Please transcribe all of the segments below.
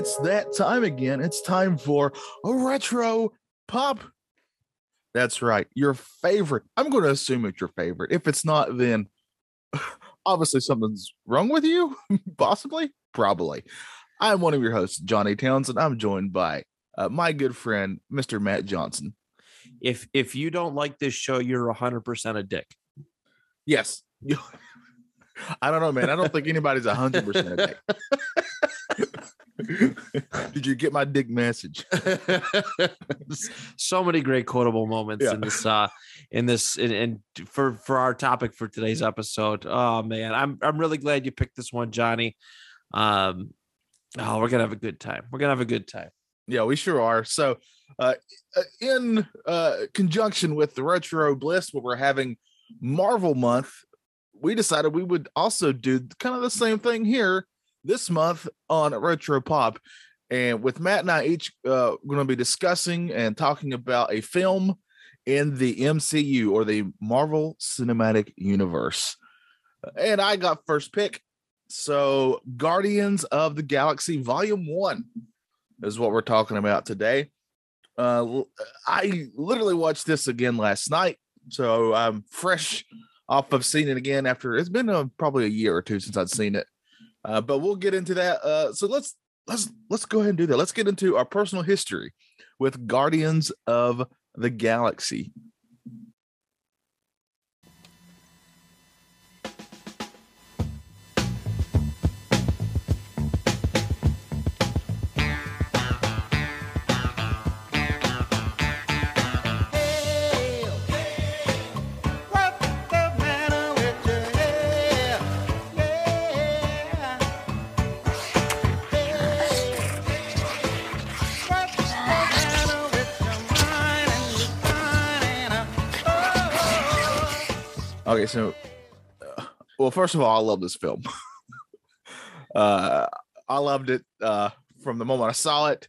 It's that time again. It's time for a retro pop. That's right. Your favorite. I'm going to assume it's your favorite. If it's not, then obviously something's wrong with you. Possibly. Probably. I'm one of your hosts, Johnny Townsend. I'm joined by uh, my good friend, Mr. Matt Johnson. If if you don't like this show, you're hundred percent a dick. Yes. I don't know, man. I don't think anybody's 100% a dick. Did you get my dick message? so many great quotable moments Yeah. in this uh in this and, and for for our topic for today's episode. Oh man, I'm I'm really glad you picked this one, Johnny. Um oh, we're gonna have a good time. We're gonna have a good time. Yeah, we sure are. So, uh, uh, in uh, conjunction with the Retro Bliss, where we're having Marvel Month, we decided we would also do kind of the same thing here this month on Retro Pop. And with Matt and I each uh, going to be discussing and talking about a film in the MCU or the Marvel Cinematic Universe. And I got first pick. So, Guardians of the Galaxy Volume 1 is what we're talking about today. Uh, l- I literally watched this again last night, so I'm fresh off of seeing it again after it's been uh, probably a year or two since I'd seen it. Uh, but we'll get into that. Uh, so let's let's let's go ahead and do that. Let's get into our personal history with Guardians of the Galaxy. Okay, so uh, well, first of all, I love this film. uh, I loved it uh, from the moment I saw it,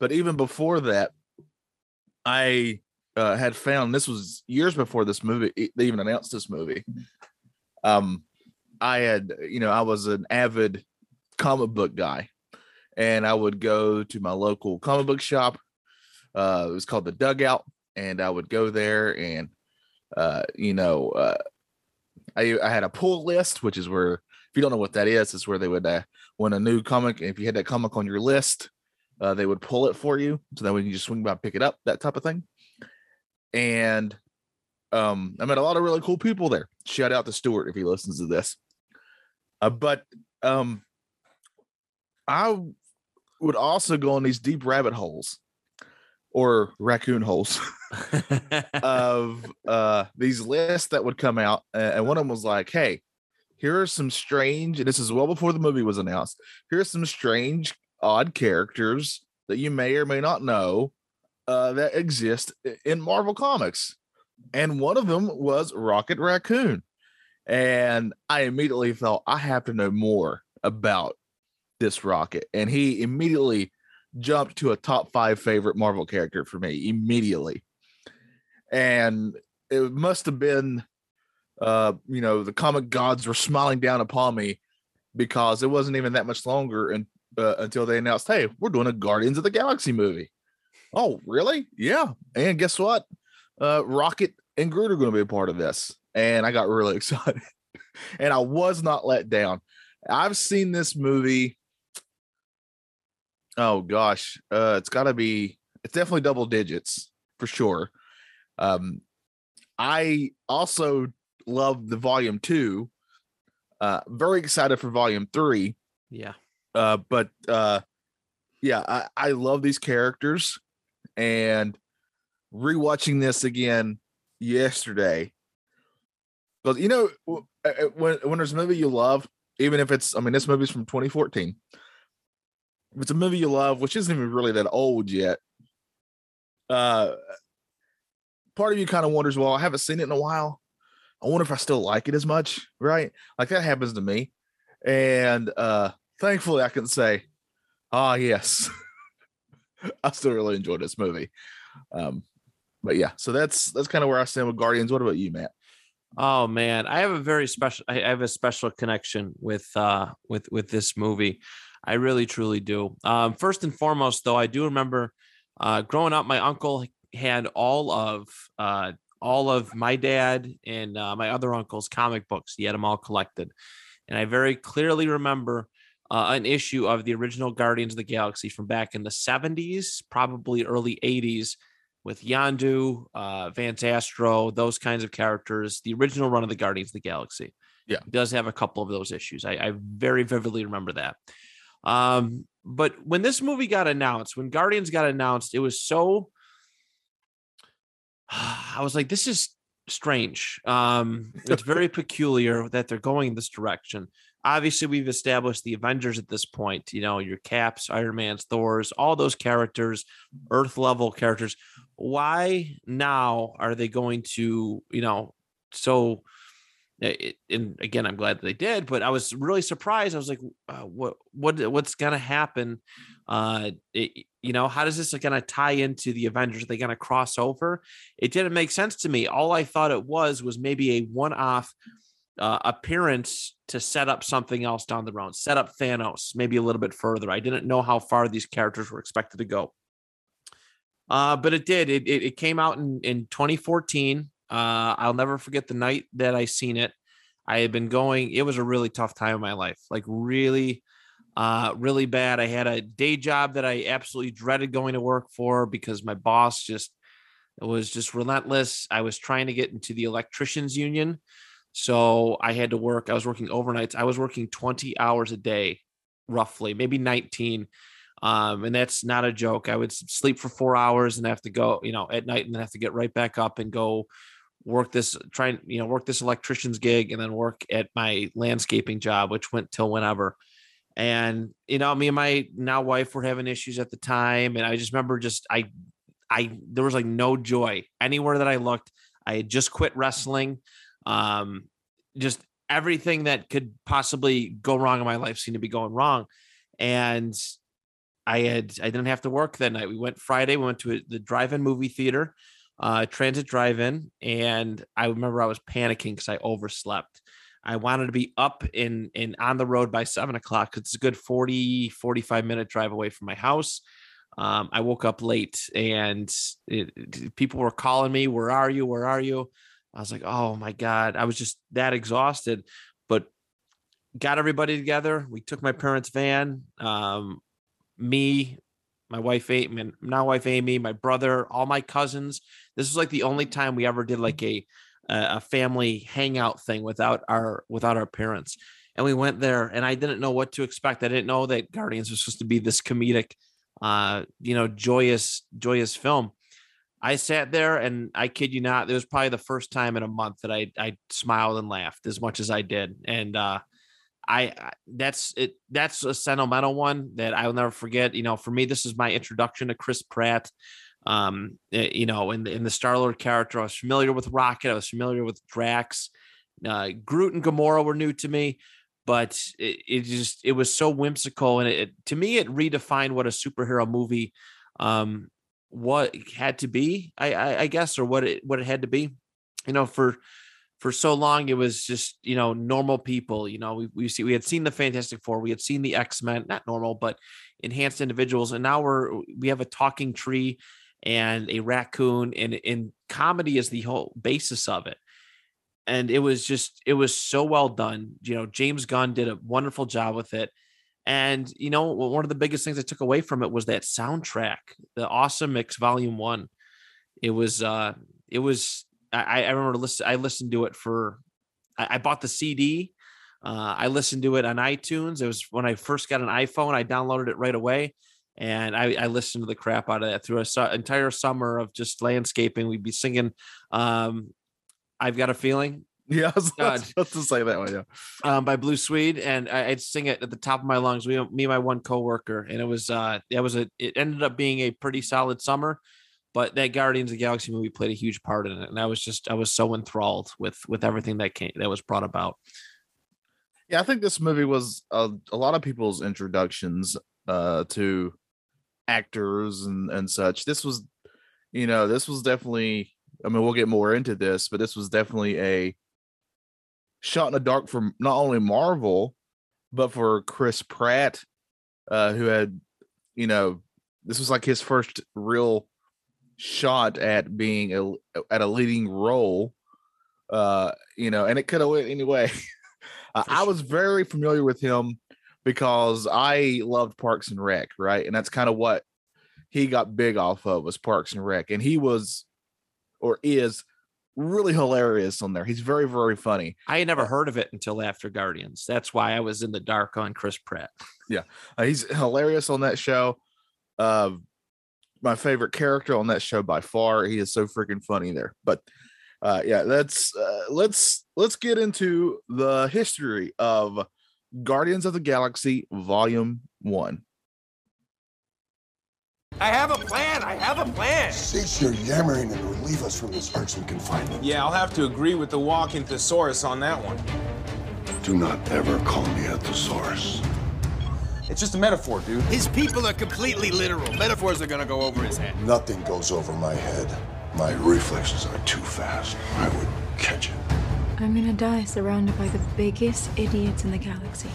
but even before that, I uh, had found this was years before this movie they even announced this movie. Um, I had you know I was an avid comic book guy, and I would go to my local comic book shop. Uh, it was called the Dugout, and I would go there and uh, you know. Uh, I, I had a pull list, which is where, if you don't know what that is, it's where they would, uh, when a new comic, if you had that comic on your list, uh, they would pull it for you. So that way you just swing by, pick it up, that type of thing. And um, I met a lot of really cool people there. Shout out to Stuart if he listens to this. Uh, but um, I would also go on these deep rabbit holes or raccoon holes of uh these lists that would come out and one of them was like hey here are some strange and this is well before the movie was announced here are some strange odd characters that you may or may not know uh that exist in marvel comics. And one of them was rocket raccoon. And i immediately felt i have to know more about this rocket. And he immediately jumped to a top five favorite marvel character for me immediately and it must have been uh you know the comic gods were smiling down upon me because it wasn't even that much longer and uh, until they announced hey we're doing a guardians of the galaxy movie. Oh really? Yeah. And guess what? Uh rocket and groot are going to be a part of this. And i got really excited. And i was not let down. I've seen this movie oh gosh uh it's got to be it's definitely double digits for sure. Um, I also love the volume two. Uh, very excited for volume three. Yeah. Uh, but uh, yeah, I, I love these characters, and rewatching this again yesterday. Because you know when when there's a movie you love, even if it's I mean this movie's from 2014. If it's a movie you love, which isn't even really that old yet, uh, part of you kind of wonders, well, I haven't seen it in a while. I wonder if I still like it as much, right? Like that happens to me. And uh thankfully I can say, ah yes. I still really enjoyed this movie. Um, but yeah, so that's that's kind of where I stand with Guardians. What about you, Matt? Oh man, I have a very special I have a special connection with uh with with this movie. I really truly do. Um first and foremost though, I do remember uh growing up my uncle had all of uh all of my dad and uh, my other uncle's comic books. He had them all collected. And I very clearly remember uh, an issue of the original Guardians of the Galaxy from back in the 70s, probably early 80s, with Yondu, uh, Vance Astro, those kinds of characters, the original run of the Guardians of the Galaxy. Yeah. It does have a couple of those issues. I, I very vividly remember that. Um, but when this movie got announced, when Guardians got announced, it was so I was like, this is strange. Um, it's very peculiar that they're going in this direction. Obviously, we've established the Avengers at this point. You know, your Caps, Iron Man's, Thor's, all those characters, Earth level characters. Why now are they going to, you know, so it, and again, I'm glad they did, but I was really surprised. I was like, uh, what, what, what's going to happen? Uh, it, you know, how does this going to tie into the Avengers? Are they going to cross over? It didn't make sense to me. All I thought it was was maybe a one-off uh, appearance to set up something else down the road, set up Thanos maybe a little bit further. I didn't know how far these characters were expected to go. Uh, but it did. It, it, it came out in, in 2014. Uh, I'll never forget the night that I seen it. I had been going, it was a really tough time in my life, like really, uh, really bad. I had a day job that I absolutely dreaded going to work for because my boss just was just relentless. I was trying to get into the electricians union. So I had to work. I was working overnights. I was working 20 hours a day, roughly, maybe 19. Um, and that's not a joke. I would sleep for four hours and have to go, you know, at night and then have to get right back up and go work this trying you know work this electrician's gig and then work at my landscaping job which went till whenever. And you know me and my now wife were having issues at the time and i just remember just i i there was like no joy anywhere that i looked. I had just quit wrestling. Um just everything that could possibly go wrong in my life seemed to be going wrong. And i had i didn't have to work that night. We went friday we went to a, the drive-in movie theater uh, transit drive-in, and I remember I was panicking because I overslept. I wanted to be up in in on the road by seven o'clock because it's a good 40, 45 minute drive away from my house. Um, I woke up late and it, it, people were calling me, Where are you? Where are you? I was like, Oh my God. I was just that exhausted, but got everybody together. We took my parents' van, um, me, my wife, Amy, now wife Amy, my brother, all my cousins. This was like the only time we ever did like a a family hangout thing without our without our parents. And we went there, and I didn't know what to expect. I didn't know that Guardians was supposed to be this comedic, uh, you know, joyous, joyous film. I sat there, and I kid you not, it was probably the first time in a month that I I smiled and laughed as much as I did, and uh, I that's it. That's a sentimental one that I will never forget. You know, for me, this is my introduction to Chris Pratt. Um, eh, you know, in the in the Star Lord character, I was familiar with Rocket. I was familiar with Drax. Uh, Groot and Gamora were new to me, but it, it just it was so whimsical, and it, it, to me it redefined what a superhero movie um what had to be. I, I I guess, or what it what it had to be. You know, for for so long it was just you know normal people you know we we see we had seen the fantastic four we had seen the x-men not normal but enhanced individuals and now we're we have a talking tree and a raccoon and in comedy is the whole basis of it and it was just it was so well done you know james gunn did a wonderful job with it And you know, one of the biggest things I took away from it was that soundtrack, the Awesome Mix Volume One. It was, uh, it was. I, I remember listen. I listened to it for. I, I bought the CD. Uh, I listened to it on iTunes. It was when I first got an iPhone. I downloaded it right away, and I, I listened to the crap out of that through a su- entire summer of just landscaping. We'd be singing. Um, I've got a feeling Yeah, I was God. supposed to say that one. Yeah. um, by Blue Swede, and I, I'd sing it at the top of my lungs. We, me and my one coworker, and it was uh, that was a. It ended up being a pretty solid summer, but that Guardians of the Galaxy movie played a huge part in it, and I was just I was so enthralled with with everything that came that was brought about. Yeah, I think this movie was a, a lot of people's introductions uh, to actors and and such. This was, you know, this was definitely. I mean, we'll get more into this, but this was definitely a shot in the dark for not only Marvel, but for Chris Pratt, uh, who had, you know, this was like his first real shot at being a at a leading role. Uh, you know, and it could have went anyway. Uh, For I was very familiar with him because I loved Parks and Rec, right? And that's kind of what he got big off of was Parks and Rec, and he was or is really hilarious on there. He's very very funny. I had never heard of it until after Guardians. That's why I was in the dark on Chris Pratt. Uh, he's hilarious on that show. Uh, my favorite character on that show by far. He is so freaking funny there. But uh, yeah, let's uh, let's let's get into the history of Guardians of the Galaxy Volume One. I have a plan. I have a plan. Cease your yammering and relieve us from this irksome confinement. Yeah, I'll have to agree with the walking thesaurus on that one. Do not ever call me a thesaurus. It's just a metaphor, dude. His people are completely literal. Metaphors are gonna go over his head. Nothing goes over my head. My reflexes are too fast. I would catch it. I'm gonna die surrounded by the biggest idiots in the galaxy.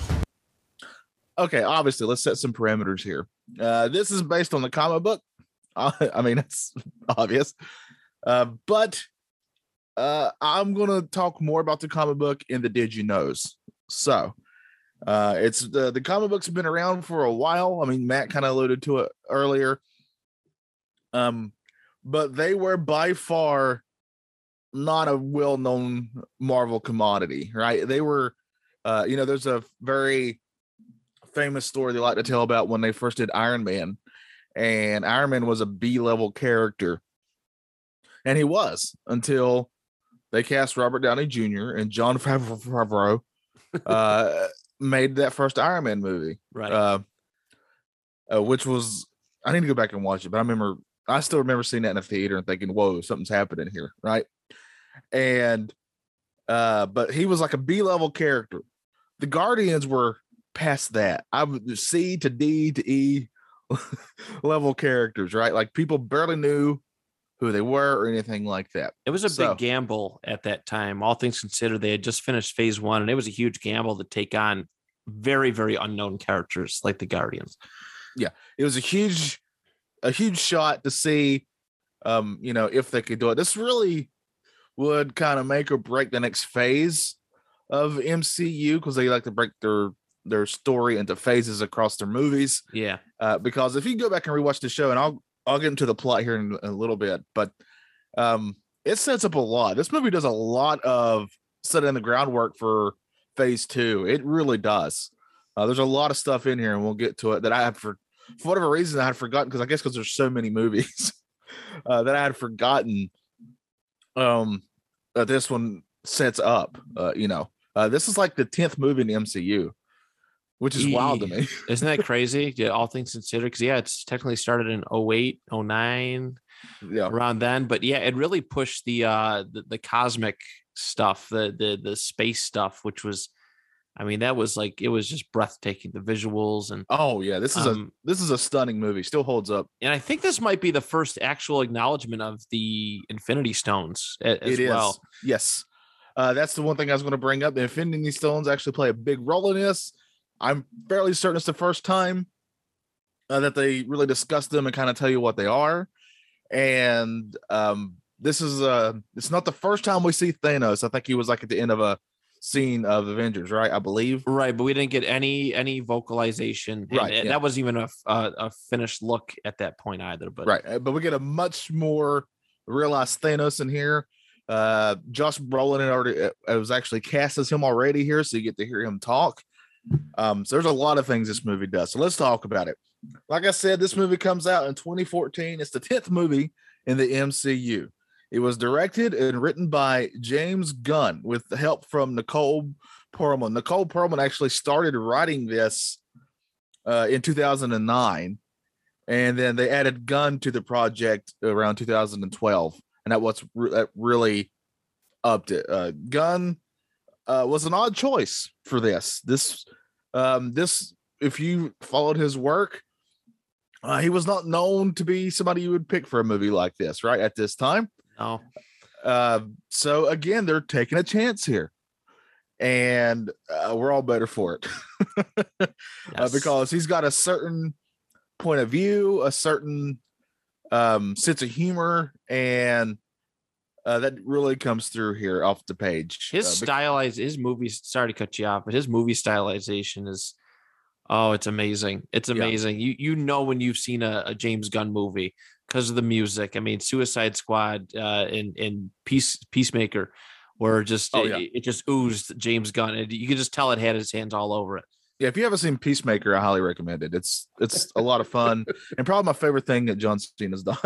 Okay, obviously, let's set some parameters here. Uh, this is based on the comic book. Uh, I mean, it's obvious. Uh, but uh, I'm going to talk more about the comic book in the Did You Knows. So, uh, it's the, the comic books have been around for a while. I mean, Matt kind of alluded to it earlier. Um, but they were by far not a well known Marvel commodity, right? They were, uh, you know, there's a very famous story they like to tell about when they first did Iron Man, and Iron Man was a B level character, and he was until they cast Robert Downey Jr. and Jon Favreau Favreau, uh, made that first Iron Man movie, Right. uh, uh, which was I need to go back and watch it, but I remember I still remember seeing that in the theater and thinking, "Whoa, something's happening here!" Right? And uh, but he was like a B level character. The Guardians were past that. I would C to D to E level characters, right? Like people barely knew who they were or anything like that. It was a So- big gamble at that time. All things considered, they had just finished phase one, and it was a huge gamble to take on very, very unknown characters like the Guardians. Yeah, it was a huge, a huge shot to see, um, you know, if they could do it. This really would kind of make or break the next phase of MCU because they like to break their their story into phases across their movies. Yeah. uh, because if you go back and rewatch the show, and I'll I'll get into the plot here in a little bit, but um, it sets up a lot. This movie does a lot of setting the groundwork for Phase Two. It really does. Uh, there's a lot of stuff in here, and we'll get to it that I had for for whatever reason I had forgotten because I guess because there's so many movies uh, that I had forgotten. Um, that this one sets up. Uh, you know, uh, this is like the tenth movie in the MCU, which is wild to me. Isn't that crazy? Yeah, all things considered. Because, yeah, it's technically started in 08, 09, yeah. around then. But yeah, it really pushed the uh the, the cosmic stuff, the the the space stuff, which was I mean, that was like it was just breathtaking, the visuals and Oh yeah, this is a um, this is a stunning movie. Still holds up. and I think this might be the first actual acknowledgement of the Infinity Stones a- as It is. well. Yes. Uh, that's the one thing I was going to bring up. The Infinity Stones actually play a big role in this. I'm fairly certain it's the first time uh, that they really discuss them and kind of tell you what they are. And um, this is uh, it's not the first time we see Thanos. I think he was like at the end of a scene of Avengers, right? I believe. Right, but we didn't get any any vocalization. and Right, it- yeah. That wasn't even a finished look at that point either. But right uh, but we get a much more realized thanos in here uh josh brolin had already uh, it was actually cast as him already here so you get to hear him talk um so there's a lot of things this movie does. So let's talk about it. Like i said this movie comes out in 2014 it's the 10th movie in the mcu it was directed and written by james gunn with the help from nicole perlman. Nicole perlman actually started writing this uh, in 2009 and then they added Gunn to the project around 2012, and that what's re- that really upped it. Uh, Gunn uh, was an odd choice for this. This, um, this, if you followed his work, uh, he was not known to be somebody you would pick for a movie like this, right? At this time, no, uh, so again, they're taking a chance here, and uh, we're all better for it uh, because he's got a certain point of view, a certain um, sense of humor, and uh, that really comes through here off the page. his Uh, stylized his movies. Sorry to cut you off, but his movie stylization is oh, it's amazing. It's Yeah. amazing. You you know when you've seen a, a James Gunn movie because of the music. I mean, Suicide Squad uh, and and Peace Peacemaker. Were just Oh, it, yeah. it just oozed James Gunn. And you could just tell it had his hands all over it. yeah, if you haven't seen Peacemaker, I highly recommend it. It's it's a lot of fun and probably my favorite thing that John Cena's done.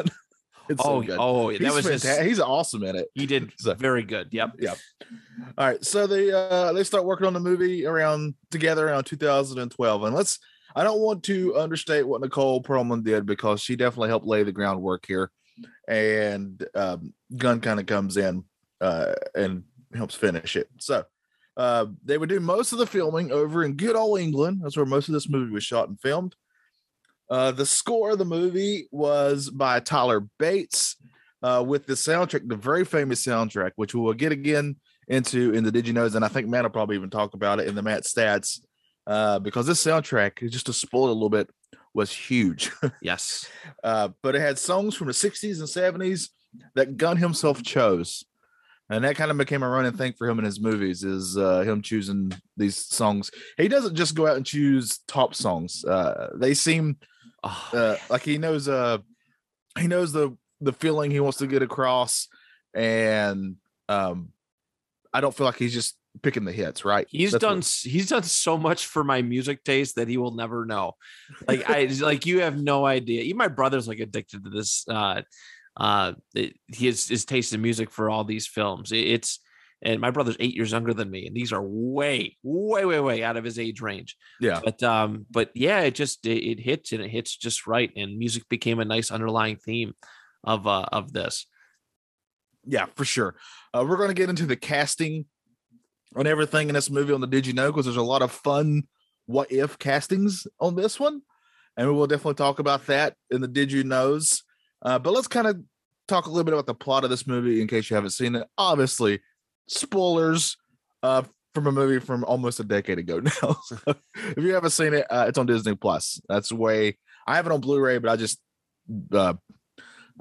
It's oh, so good. oh, He's that was his, fanta- he's awesome in it. he did So- very good. Yep. Yep. All right. So they uh they start working on the movie around together around 2012. And let's I don't want to understate what Nicole Perlman did because she definitely helped lay the groundwork here. And um Gunn kind of comes in uh and helps finish it. So uh they would do most of the filming over in good old England. That's where most of this movie was shot and filmed. Uh the score of the movie was by Tyler Bates uh, with the soundtrack, the very famous soundtrack, which we will get again into in the Did You Knows, and I think Matt will probably even talk about it in the Matt stats, uh, because this soundtrack, just to spoil it a little bit, was huge. Yes. uh, but it had songs from the 60s and 70s that Gunn himself chose. And that kind of became a running thing for him in his movies, is uh, him choosing these songs. He doesn't just go out and choose top songs. Uh, they seem Oh, uh, like he knows uh he knows the the feeling he wants to get across and um i don't feel like he's just picking the hits right He's That's done what- he's done so much for my music taste that he will never know. Like I like you have no idea. Even my brother's like addicted to this. Uh, uh, it, his his taste in music for all these films. It- it's and my brother's eight years younger than me, and these are way, way, way, way out of his age range. yeah. But um, but yeah, it just it, it hits and it hits just right, and music became a nice underlying theme of uh of this. yeah for sure. Uh, we're going to get into the casting on everything in this movie on the did you know? Because there's a lot of fun what if castings on this one and we will definitely talk about that in the did you knows. Uh, but let's kind of talk a little bit about the plot of this movie in case you haven't seen it. Obviously spoilers uh, from a movie from almost a decade ago now if you haven't seen it uh, it's on disney plus that's the way i have it on blu-ray but i just uh,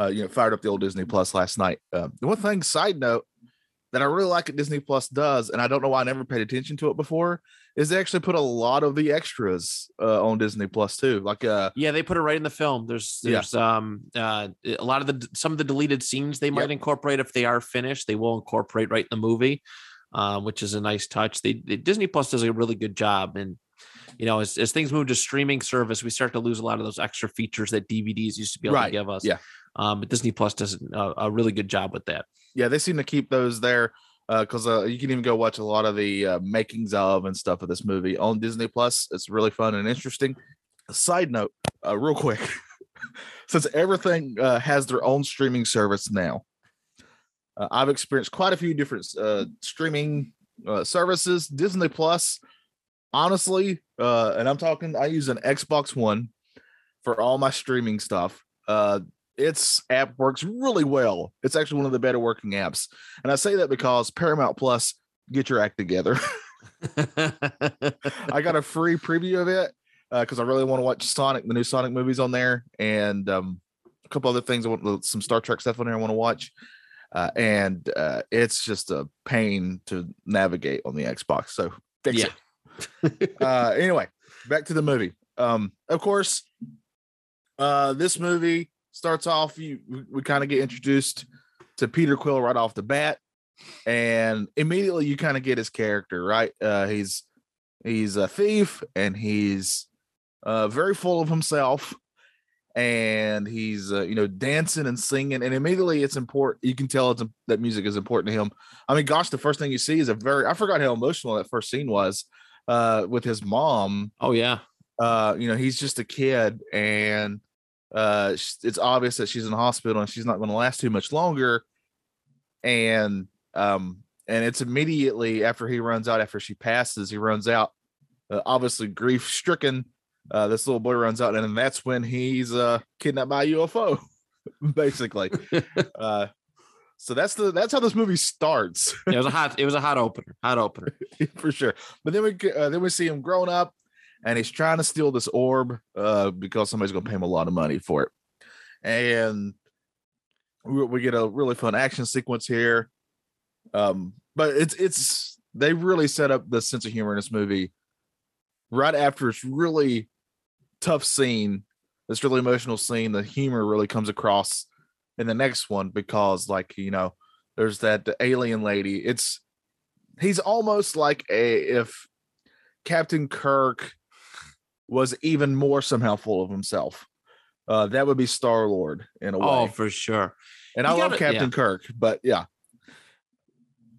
uh, you know, fired up the old Disney Plus last night. Um, the one thing, side note, that I really like what Disney Plus does, and I don't know why I never paid attention to it before, is they actually put a lot of the extras uh, on Disney Plus too. Like, uh, Yeah, they put it right in the film. There's Yeah. there's um uh a lot of the some of the deleted scenes they might Yep. incorporate if they are finished. They will incorporate right in the movie, um, which is a nice touch. They, they Disney Plus does a really good job, and you know as, as things move to streaming service, we start to lose a lot of those extra features that DVDs used to be able Right, to give us. yeah. Um, but Disney Plus does a, a really good job with that. yeah, they seem to keep those there because uh, you can even go watch a lot of the uh, makings of and stuff of this movie on Disney Plus. It's really fun and interesting. A side note, uh, real quick, since everything uh, has their own streaming service now, uh, I've experienced quite a few different uh, streaming uh, services. Disney Plus, honestly, uh, and I'm talking, I use an Xbox One for all my streaming stuff. Uh, its app works really well. It's actually one of the better working apps. And I say that because Paramount Plus, get your act together. I got a free preview of it because I really want to watch Sonic, the new Sonic movies on there, and um, a couple other things. I want some Star Trek stuff on there I want to watch. uh, and uh, it's just a pain to navigate on the Xbox. So fix Yeah. it. uh, anyway, back to the movie. Um, of course, uh, this movie starts off. You we, we kind of get introduced to Peter Quill right off the bat, and immediately you kind of get his character right. Uh, he's he's a thief, and he's uh, very full of himself and he's uh, you know dancing and singing and immediately it's important you can tell it's that music is important to him i mean gosh the first thing you see is a very i forgot how emotional that first scene was uh with his mom Oh yeah. uh you know he's just a kid and uh it's obvious that she's in the hospital and she's not going to last too much longer and um and it's immediately after he runs out after she passes he runs out uh, obviously grief stricken uh this little boy runs out and then that's when he's uh kidnapped by a ufo basically uh so that's the that's how this movie starts It was a hot. It was a hot opener. Hot opener. for sure. But then we uh, then we see him grown up, and he's trying to steal this orb uh, because somebody's going to pay him a lot of money for it. And we, we get a really fun action sequence here. Um, but it's it's they really set up the sense of humor in this movie right after it's really tough scene, this really emotional scene. The humor really comes across in the next one because, like you know, there's that alien lady. It's he's almost like a if Captain Kirk was even more somehow full of himself. Uh, that would be Star Lord in a way. Oh, for sure. and you I love Captain yeah. Kirk, but yeah,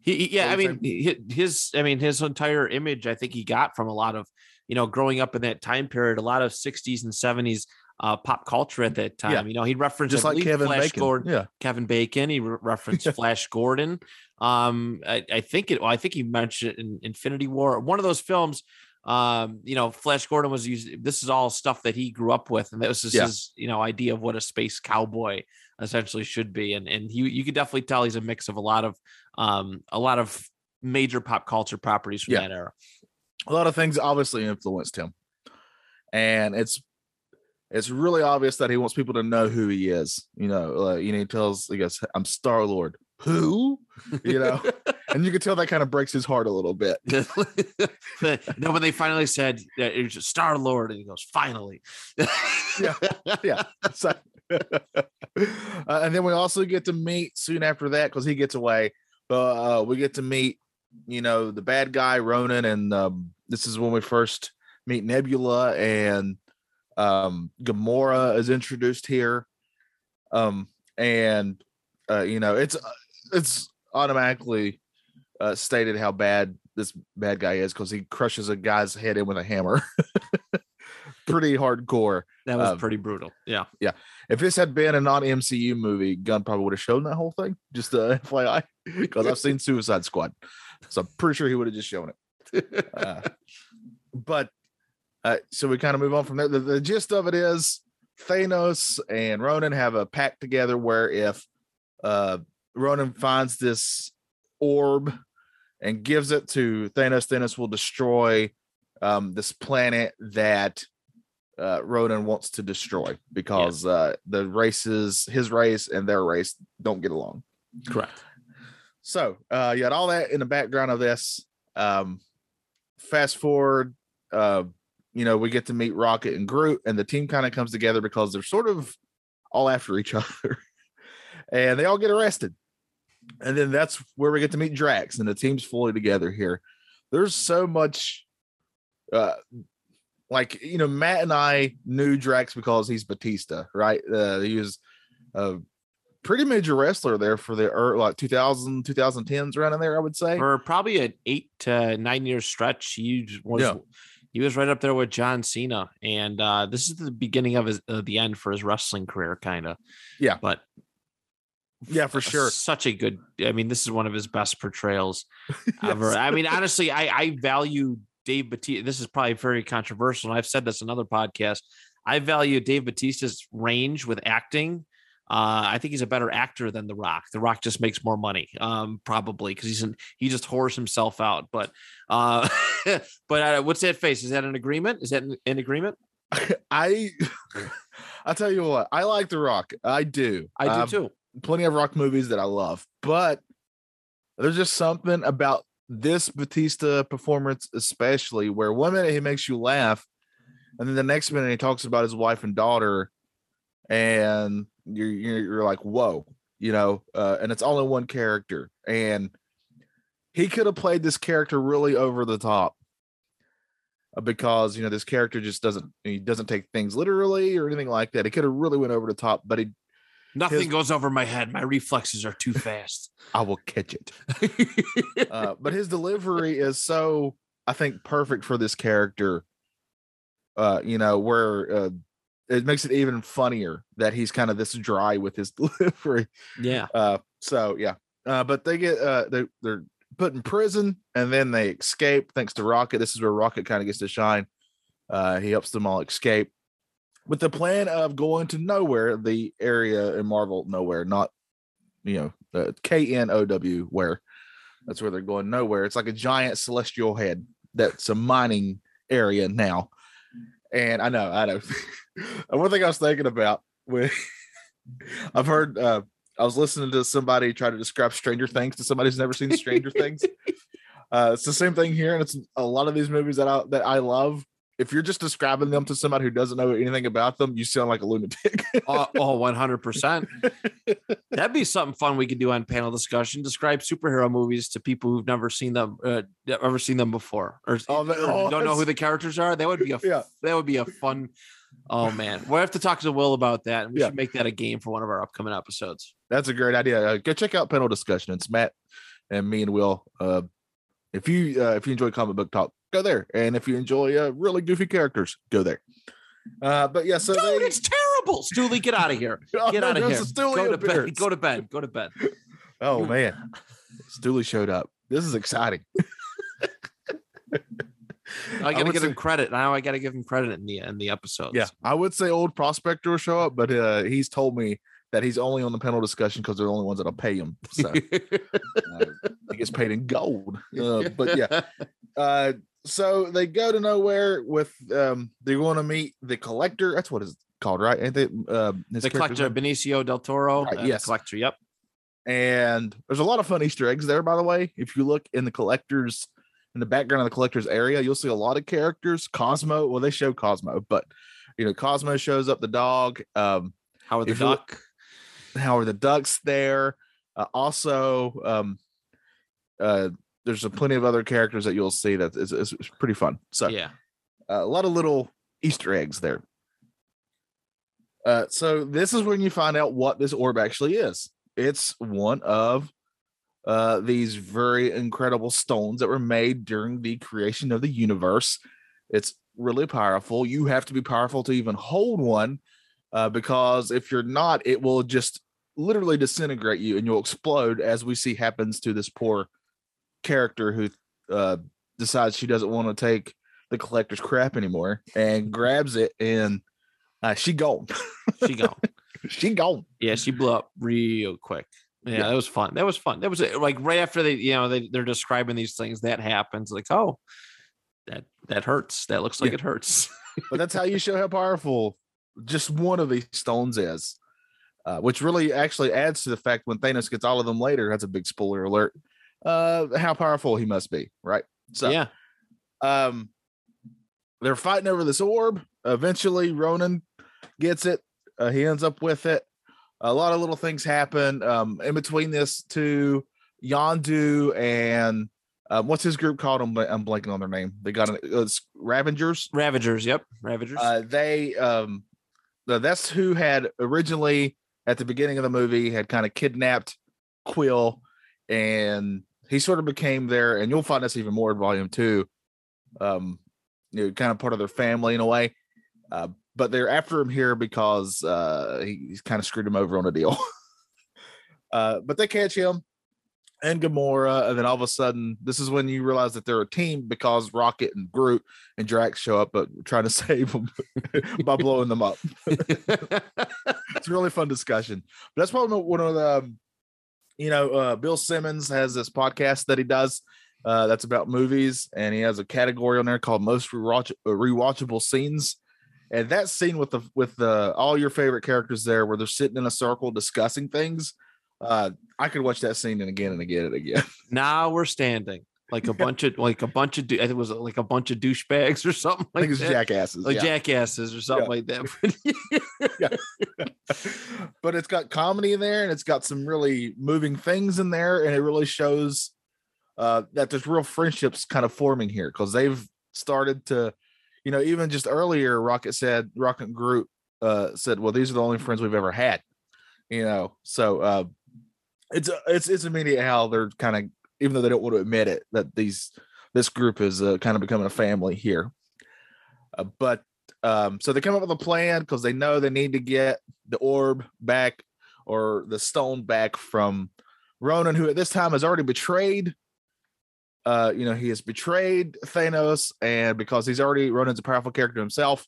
He, he- yeah, I mean, he- his, I mean, his entire image, I think he got from a lot of, you know, growing up in that time period, a lot of 60s and 70s uh, pop culture at that time. Yeah. You know, he'd reference just I like Kevin Flash Bacon. Gordon, Yeah, Kevin Bacon. He re- referenced Flash Gordon. Um, I, I think it. Well, I think he mentioned in Infinity War, one of those films. Um, you know, Flash Gordon was used. This is all stuff that he grew up with, and that was just Yeah. his, you know, idea of what a space cowboy essentially should be. And and he, you could definitely tell he's a mix of a lot of, um, a lot of major pop culture properties from Yeah. that era. a lot of things obviously influenced him, and it's it's really obvious that he wants people to know who he is. You know, like, you know, he tells, he goes, "I'm Star Lord." Who? You know, and you can tell that kind of breaks his heart a little bit. no, when they finally said that it was just Star Lord, and he goes, finally. Yeah. yeah. So, uh, and then we also get to meet soon after that because he gets away. But uh, we get to meet, you know, the bad guy Ronan, and um, this is when we first meet Nebula and um, Gamora is introduced here. Um, and uh, you know, it's uh, it's automatically uh, stated how bad this bad guy is because he crushes a guy's head in with a hammer. Pretty hardcore. That was Um, pretty brutal. Yeah. Yeah. If this had been a non MCU movie, Gunn probably would have shown that whole thing. Just uh, FYI, because I've seen Suicide Squad, so I'm pretty sure he would have just shown it. Uh, but uh, so we kind of move on from there. The, the gist of it is Thanos and Ronan have a pact together where if uh, Ronan finds this orb and gives it to Thanos, Thanos will destroy um, this planet that uh, Ronan wants to destroy because uh, the races, his race and their race, don't get along. Correct. So uh, you had all that in the background of this. Um, fast forward, uh, you know, we get to meet Rocket and Groot, and the team kind of comes together because they're sort of all after each other, and they all get arrested. And then that's where we get to meet Drax, and the team's fully together here. There's so much, uh, like you know, Matt and I knew Drax because he's Batista, right? Uh, he was a pretty major wrestler there for the ear like 2000 2010s around in there i would say For probably an eight to nine year stretch, he was Yeah. he was right up there with John Cena, and uh, this is the beginning of his uh, the end for his wrestling career, kind of. Yeah. but yeah for sure such a good. I mean, this is one of his best portrayals ever. I mean, honestly, I I value Dave Batista. This is probably very controversial, and I've said this in other podcasts. I value Dave Batista's range with acting. Uh, I think he's a better actor than The Rock. The Rock just makes more money, um, probably because he's in, he just whores himself out. But uh, but uh, what's that face? Is that an agreement? Is that an, an agreement? i i'll tell you what i like the rock i do I do Um, too. Plenty of rock movies that I love, but there's just something about this Batista performance, especially where one minute he makes you laugh, and then the next minute he talks about his wife and daughter, and you're you're, like, whoa, you know, uh, and it's all in one character, and he could have played this character really over the top uh, because you know this character just doesn't he doesn't take things literally or anything like that. He could have really went over the top, but he Nothing His- goes over my head. My reflexes are too fast. I will catch it. uh, but his delivery is so I think perfect for this character. Uh, you know, where uh, it makes it even funnier that he's kind of this dry with his delivery. yeah. Uh, so yeah. Uh, but they get uh they they're put in prison and then they escape thanks to Rocket. This is where Rocket kind of gets to shine. Uh, he helps them all escape with the plan of going to nowhere, the area in Marvel nowhere, not you know uh, K N O W where. That's where they're going nowhere. It's like a giant celestial head that's a mining area now. And I know, I know. one thing I was thinking about when I've heard uh I was listening to somebody try to describe Stranger Things to somebody who's never seen Stranger Things. Uh, it's the same thing here, and it's a lot of these movies that I that I love. If you're just describing them to somebody who doesn't know anything about them, you sound like a lunatic. oh, oh, 100%. That'd be something fun we could do on panel discussion. Describe superhero movies to people who've never seen them, uh, ever seen them before, or, Oh, that- or oh, don't know who the characters are. That would be a Yeah. that would be a fun. Oh man, we'll have to talk to Will about that, and we Yeah. should make that a game for one of our upcoming episodes. That's a great idea. Uh, go check out panel discussion. It's Matt and me and Will. Uh, if you uh, if you enjoy comic book talk, go there. And if you enjoy uh, really goofy characters, go there. Uh, but yeah, so Dude, they, it's terrible. Stooley, get out of here. Oh, Get out of here. Go to appearance. bed. Go to bed. Go to bed. Oh man, Stooley showed up. This is exciting. I gotta would give say- him credit. Now I gotta give him credit in the in the episodes. Yeah, I would say old prospector will show up, but uh, he's told me that he's only on the panel discussion because they're the only ones that'll pay him. So uh, he gets paid in gold. Uh, but yeah, uh, so they go to nowhere with um, they're going to meet the collector. That's what it's called, right? Ain't they? Uh, his the collector name? Benicio del Toro. Right, uh, yes. collector. Yep. And there's a lot of fun Easter eggs there, by the way. If you look in the collector's in the background of the collector's area, you'll see a lot of characters. Cosmo, well, they show Cosmo, but you know, Cosmo shows up, the dog. Um, Howard the Duck. Howard the Duck's there. Uh, also, um, uh, there's a plenty of other characters that you'll see that is, is, is pretty fun. So Yeah. uh, a lot of little Easter eggs there. Uh, so this is when you find out what this orb actually is. It's one of uh, these very incredible stones that were made during the creation of the universe. It's really powerful. You have to be powerful to even hold one, uh, because if you're not, it will just literally disintegrate you and you'll explode, as we see happens to this poor character who uh, decides she doesn't want to take the collector's crap anymore and grabs it and uh, she gone. She gone. she gone. yeah, she blew up real quick. Yeah, Yeah. that was fun. That was fun. That was uh, like right after they, you know, they, they're describing these things. That happens. Like, oh, that that hurts. That looks like Yeah. it hurts. But that's how you show how powerful just one of these stones is. Uh, which really actually adds to the fact when Thanos gets all of them later, that's a big spoiler alert. Uh, how powerful he must be, right? So yeah. um they're fighting over this orb eventually ronan gets it uh, he ends up with it a lot of little things happen um in between this two yondu and um, what's his group called i'm, I'm blanking on their name they got an uh, it's ravengers Ravagers. Yep. Ravagers. uh, they um that's who had originally at the beginning of the movie had kind of kidnapped quill and he sort of became there. and you'll find this even more in volume two um you know kind of part of their family in a way uh but they're after him here because uh he, he's kind of screwed him over on a deal uh but they catch him and Gamora, and then all of a sudden, this is when you realize that they're a team because Rocket and Groot and Drax show up, but trying to save them by blowing them up. it's a really fun discussion. But that's probably one of the, um, you know, uh, Bill Simmons has this podcast that he does uh, that's about movies, and he has a category on there called most rewatch- uh, rewatchable scenes. And that scene with the with the all your favorite characters there, where they're sitting in a circle discussing things, Uh, I could watch that scene and again and again and again. Now we're standing like a bunch of like a bunch of I think it was like a bunch of douchebags or something I like think it's that. jackasses. like yeah. jackasses or something like that. but it's got comedy in there and it's got some really moving things in there and it really shows uh that there's real friendships kind of forming here because they've started to you know even just earlier rocket said rocket groot uh said well these are the only friends we've ever had you know so uh it's it's it's immediate how they're kind of even though they don't want to admit it that these this group is uh, kind of becoming a family here uh, but um, so they come up with a plan because they know they need to get the orb back or the stone back from Ronan, who at this time has already betrayed. Uh, you know, he has betrayed Thanos, and because he's already Ronan's a powerful character himself,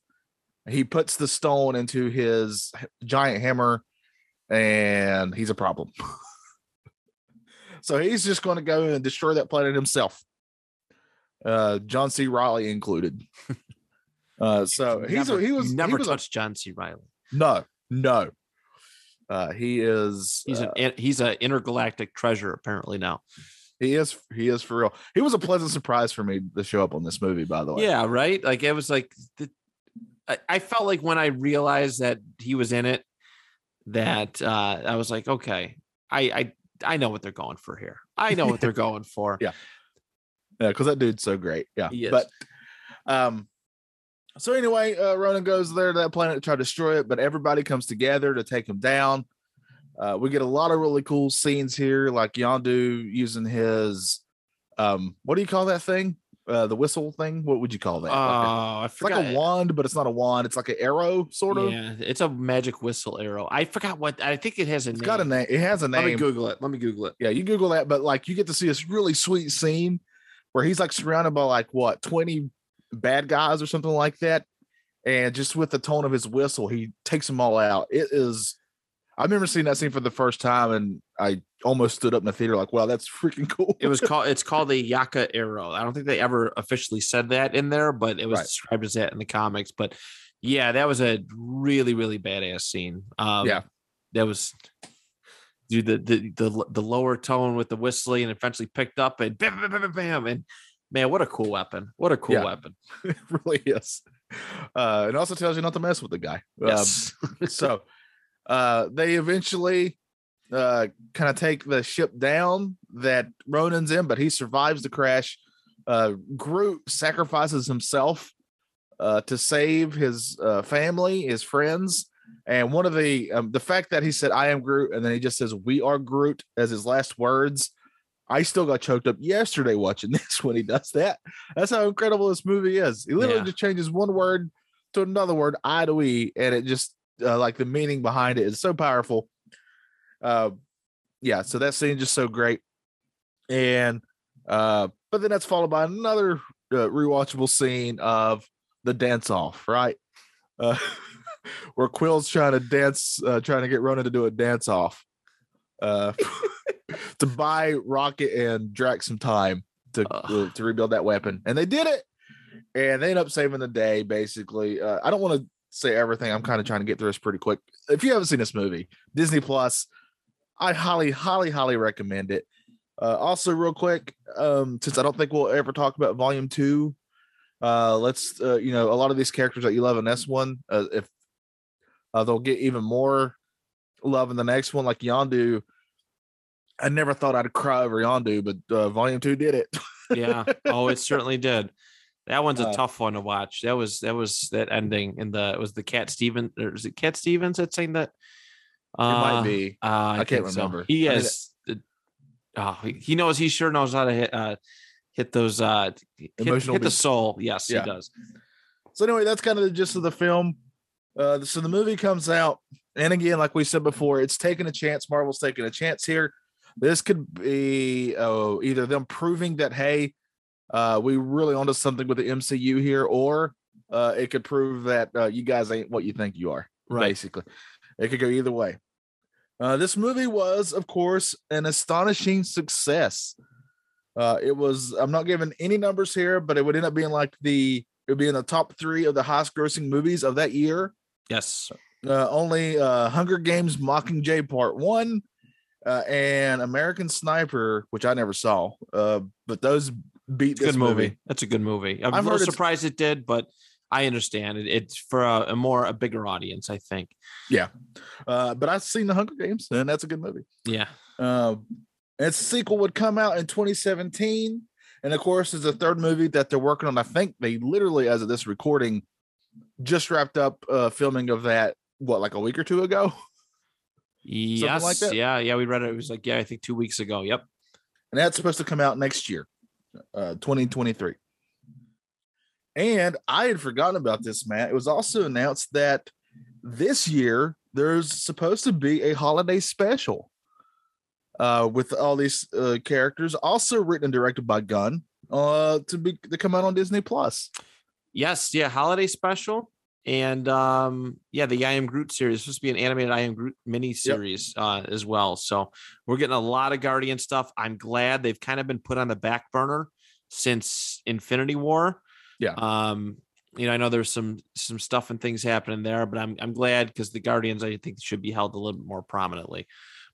he puts the stone into his giant hammer, and he's a problem. so he's just going to go and destroy that planet himself. Uh, John C. Reilly included. Uh, so he's never, a, he was never he was a- touched John C. Reilly. no, no. Uh, he is. He's uh, an he's an intergalactic treasure apparently now. he is. He is for real. He was a pleasant surprise for me to show up on this movie. By the way. Yeah, right. Like it was like the, I, I felt like when I realized that he was in it, that uh, I was like, okay, I I I know what they're going for here. I know what they're going for. Yeah. Yeah, because that dude's so great. Yeah. But um so anyway, uh Ronan goes there to that planet to try to destroy it, but everybody comes together to take him down. Uh we get a lot of really cool scenes here, like Yondu using his um what do you call that thing? Uh the whistle thing? What would you call Oh, that? Like a- I it's like a wand, but it's not a wand, it's like an arrow, sort of. Yeah, it's a magic whistle arrow. I forgot what I think it has a It's name. got a name. It has a name. Let me. Google it. Let me Google it. yeah, you Google that, but like you get to see this really sweet scene where he's like surrounded by like what 20 bad guys or something like that. And just with the tone of his whistle, he takes them all out. It is I remember seeing that scene for the first time and I almost stood up in the theater like, wow, that's freaking cool. It was called it's called the Yaka arrow. I don't think they ever officially said that in there, but it was Right. described as that in the comics. But yeah, that was a really, really badass scene. Um Yeah. that was dude the the the, the lower tone with the whistling and eventually picked up and bam, bam, bam, bam, bam, and man, what a cool weapon. What a cool Yeah. weapon. it really is. Uh it also tells you not to mess with the guy. Um, Yes. so uh they eventually uh kind of take the ship down that Ronan's in, but he survives the crash. Uh Groot sacrifices himself uh to save his uh family, his friends. And one of the um, the fact that he said I am Groot and then he just says we are Groot as his last words. I still got choked up yesterday watching this when he does that. That's how incredible this movie is. He literally Yeah. just changes one word to another word, I to we, and it just uh, like the meaning behind it is so powerful. Uh, yeah, so that scene just so great, and uh, but then that's followed by another uh, rewatchable scene of the dance off, right? Uh, where Quill's trying to dance, uh, trying to get Ronan to do a dance off, uh, to buy Rocket and Drax some time to uh, to rebuild that weapon, and they did it, and they end up saving the day. Basically, uh, I don't want to say everything. I'm kind of trying to get through this pretty quick. If you haven't seen this movie, Disney Plus, I highly, highly, highly recommend it. Uh, also, real quick, um, since I don't think we'll ever talk about Volume Two, uh, let's uh, you know a lot of these characters that you love in this one, uh, if uh, they'll get even more love in the next one, like Yondu. I never thought I'd cry over Yondu, but uh, Volume Two did it. yeah. Oh, it certainly did. That one's a Uh, tough one to watch. That was that was that ending in the it was the Cat Stevens or is it Cat Stevens that saying that? it might be. Uh, I, can't think so. remember. He I mean, oh, he- he knows. He sure knows how to hit. Uh, hit those. Uh, hit, Emotional hit the soul. Yes, Yeah. he does. So anyway, that's kind of the gist of the film. Uh, so the movie comes out, and again, like we said before, it's taking a chance. Marvel's taking a chance here. This could be oh, either them proving that hey, uh, we really onto something with the MCU here, or uh, it could prove that uh, you guys ain't what you think you are. Right. Basically, it could go either way. Uh, this movie was, of course, an astonishing success. Uh, it was. I'm not giving any numbers here, but it would end up being like the it would be in the top three of the highest grossing movies of that year. Yes. Uh, only uh, Hunger Games Mockingjay Part One uh, and American Sniper, which I never saw. Uh, but those beat It's a this good movie. That's a good movie. I'm a little surprised it did, but I understand it. It's for a, a more a bigger audience, I think. Yeah, uh, but I've seen the Hunger Games, and that's a good movie. Yeah. Um, its sequel would come out in 2017, and of course, is the third movie that they're working on. I think they literally, as of this recording, just wrapped up uh, filming of that. What, like a week or two ago? Yes. like? Yeah. Yeah. We read it. It was like, yeah, I think two weeks ago. Yep. and that's supposed to come out next year, uh, 2023. And I had forgotten about this, Matt. It was also announced that this year there's supposed to be a holiday special uh, with all these uh, characters, also written and directed by Gunn, uh, to be to come out on Disney Plus. Yes. Yeah. Holiday special. And um, yeah, the I Am Groot series is supposed to be an animated I Am Groot mini series uh, as well. So we're getting a lot of Guardian stuff. I'm glad they've kind of been put on the back burner since Infinity War. Yeah. Um, you know, I know there's some some stuff and things happening there, but I'm I'm glad because the Guardians I think should be held a little bit more prominently.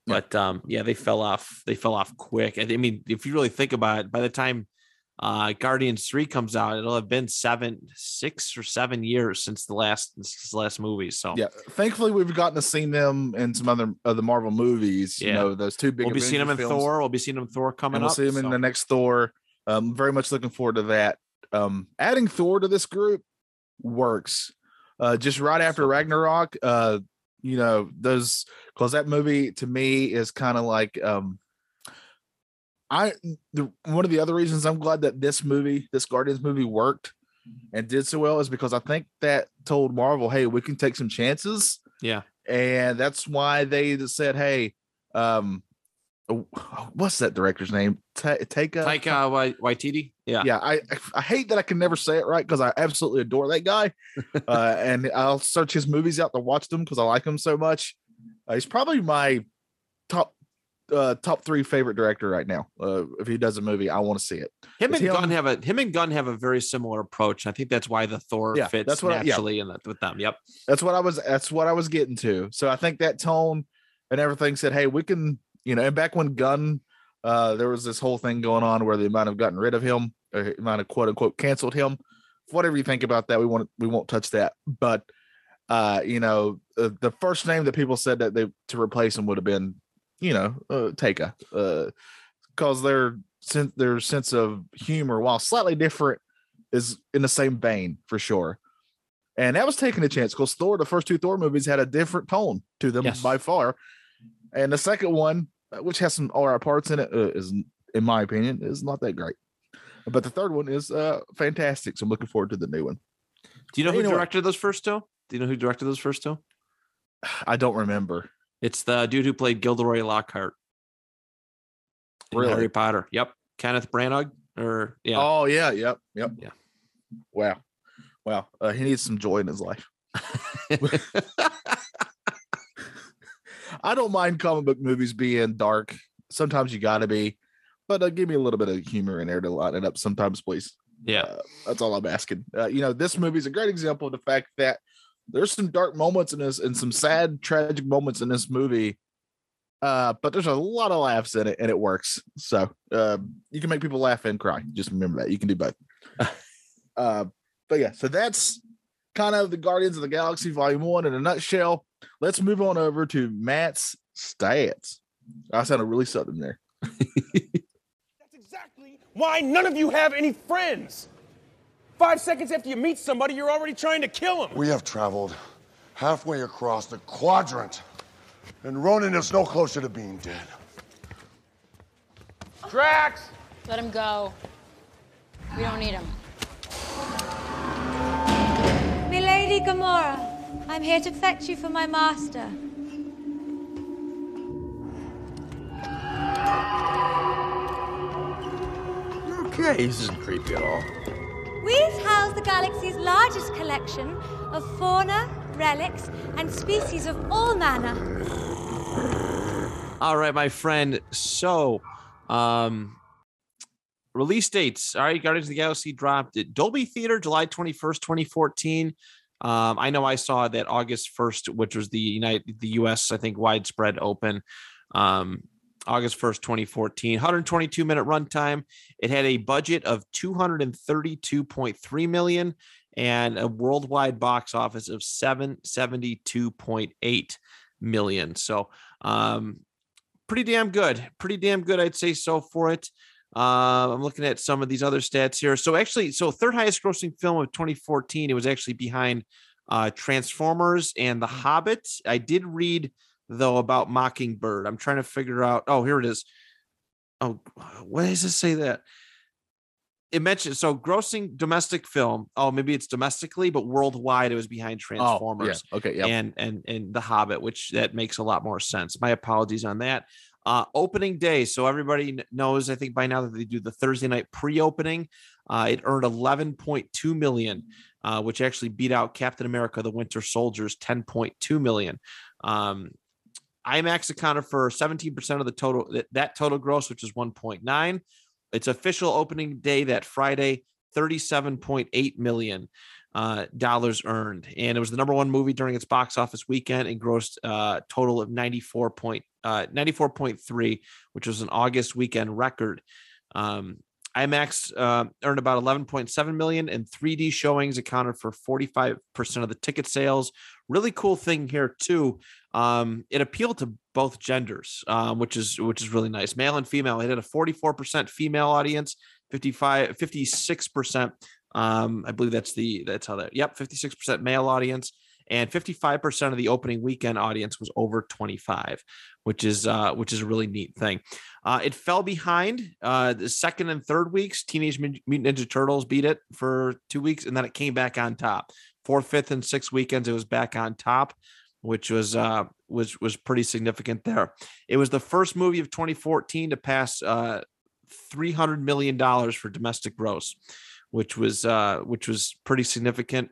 But um, yeah, they fell off. They fell off quick. I I mean, if you really think about it, by the time uh Guardians 3 comes out, it'll have been seven, six or seven years since the last since the last movie. So Yeah, thankfully we've gotten to see them in some other of the Marvel movies. You Yeah. know, those two big. we'll be seeing them in films. Thor. We'll be seeing them in Thor coming and we'll up. see him in the next Thor. Um, very much looking forward to that. Um, adding Thor to this group works. Uh, just right after Ragnarok, uh, you know, those because that movie to me is kind of like um, I the one of the other reasons I'm glad that this movie, this Guardians movie, worked and did so well is because I think that told Marvel, hey, we can take some chances yeah. and that's why they said, "Hey, um, oh, what's that director's name? Ta- Taika." Taika Wai- Waititi. Yeah. Yeah, I I hate that I can never say it right because I absolutely adore that guy, uh, and I'll search his movies out to watch them because I like him so much. Uh, he's probably my top uh, top three favorite director right now. Uh, if he does a movie, I want to see it. Him and Gunn have a him and Gunn have a very similar approach. I think that's why the Thor Yeah, fits that's what I- yeah. naturally in the, with them. Yep. That's what I was. That's what I was getting to. So I think that tone and everything said, "Hey, we can," you know. And back when Gunn, uh, there was this whole thing going on where they might have gotten rid of him, or he might have quote unquote canceled him. Whatever you think about that, we want we won't touch that. But uh, you know, uh, the first name that people said that they to replace him would have been, you know, uh, Taika, uh, because their sense their sense of humor, while slightly different, is in the same vein for sure. And that was taking a chance because Thor, the first two Thor movies had a different tone to them Yes. by far. And the second one, uh, which has some all right parts in it, uh, is, in my opinion, is not that great. But the third one is uh, fantastic. So I'm looking forward to the new one. Do you know who you know what? directed those first two? Do you know who directed those first two? I don't remember. It's the dude who played Gilderoy Lockhart. Really? Harry Potter. Yep. Kenneth Branagh. Or yeah. Oh, yeah. Yep. Yep. Yeah. Wow. Wow. Uh, he needs some joy in his life. I don't mind comic book movies being dark. Sometimes you got to be, but uh, give me a little bit of humor in there to line it up sometimes, please. yeah. Uh, that's all I'm asking. Uh, you know, this movie is a great example of the fact that there's some dark moments in this and some sad, tragic moments in this movie. Uh, but there's a lot of laughs in it and it works. So uh, you can make people laugh and cry. Just remember that. You can do both. uh, but yeah, so that's kind of the Guardians of the Galaxy Volume One in a nutshell. Let's move on over to Matt's stats. I sounded really southern there. That's exactly why none of you have any friends. Five seconds after you meet somebody, you're already trying to kill him. We have traveled halfway across the quadrant, and Ronan is no closer to being dead. Drax! Let him go. We don't need him. Milady Gamora, I'm here to fetch you for my master. Okay, this isn't creepy at all. We've housed the galaxy's largest collection of fauna, relics, and species of all manner. All right, my friend. So, um, release dates. All right, Guardians of the Galaxy dropped at Dolby Theater July 21st, 2014. Um, I know I saw that August 1st, which was the United the US, I think, widespread open. Um, August 1st, 2014. 122 minute runtime. It had a budget of 232.3 million and a worldwide box office of 772.8 million. So, um, pretty damn good. Pretty damn good, I'd say so for it. Uh, I'm looking at some of these other stats here. So actually, so third highest grossing film of 2014. It was actually behind uh, Transformers and The Hobbit. I did read though about Mockingbird. I'm trying to figure out. Oh, here it is. Oh, what does it say that? It mentioned so grossing domestic film. Oh, maybe it's domestically, but worldwide it was behind Transformers. Oh, yeah. Okay. Yeah. And and and The Hobbit, which that makes a lot more sense. My apologies on that. Uh, opening day. So everybody knows, I think by now that they do the Thursday night pre-opening. Uh, it earned 11.2 million, uh, which actually beat out Captain America: The Winter Soldier's 10.2 million. Um, IMAX accounted for 17% of the total that total gross, which is 1.9. Its official opening day that Friday, 37.8 million uh, dollars earned, and it was the number one movie during its box office weekend and grossed a uh, total of 94 point, uh, 94.3, which was an August weekend record. Um, IMAX uh, earned about 11.7 million, and 3D showings accounted for 45% of the ticket sales. Really cool thing here too. Um, it appealed to both genders, um, which is which is really nice, male and female. It had a 44% female audience, 55, 56%. Um, I believe that's the that's how that. Yep, 56% male audience, and 55% of the opening weekend audience was over 25 which is uh, which is a really neat thing. Uh, it fell behind uh, the second and third weeks. Teenage mutant ninja turtles beat it for two weeks and then it came back on top. Fourth fifth and sixth weekends it was back on top which was uh was was pretty significant there. It was the first movie of 2014 to pass uh 300 million dollars for domestic gross which was uh which was pretty significant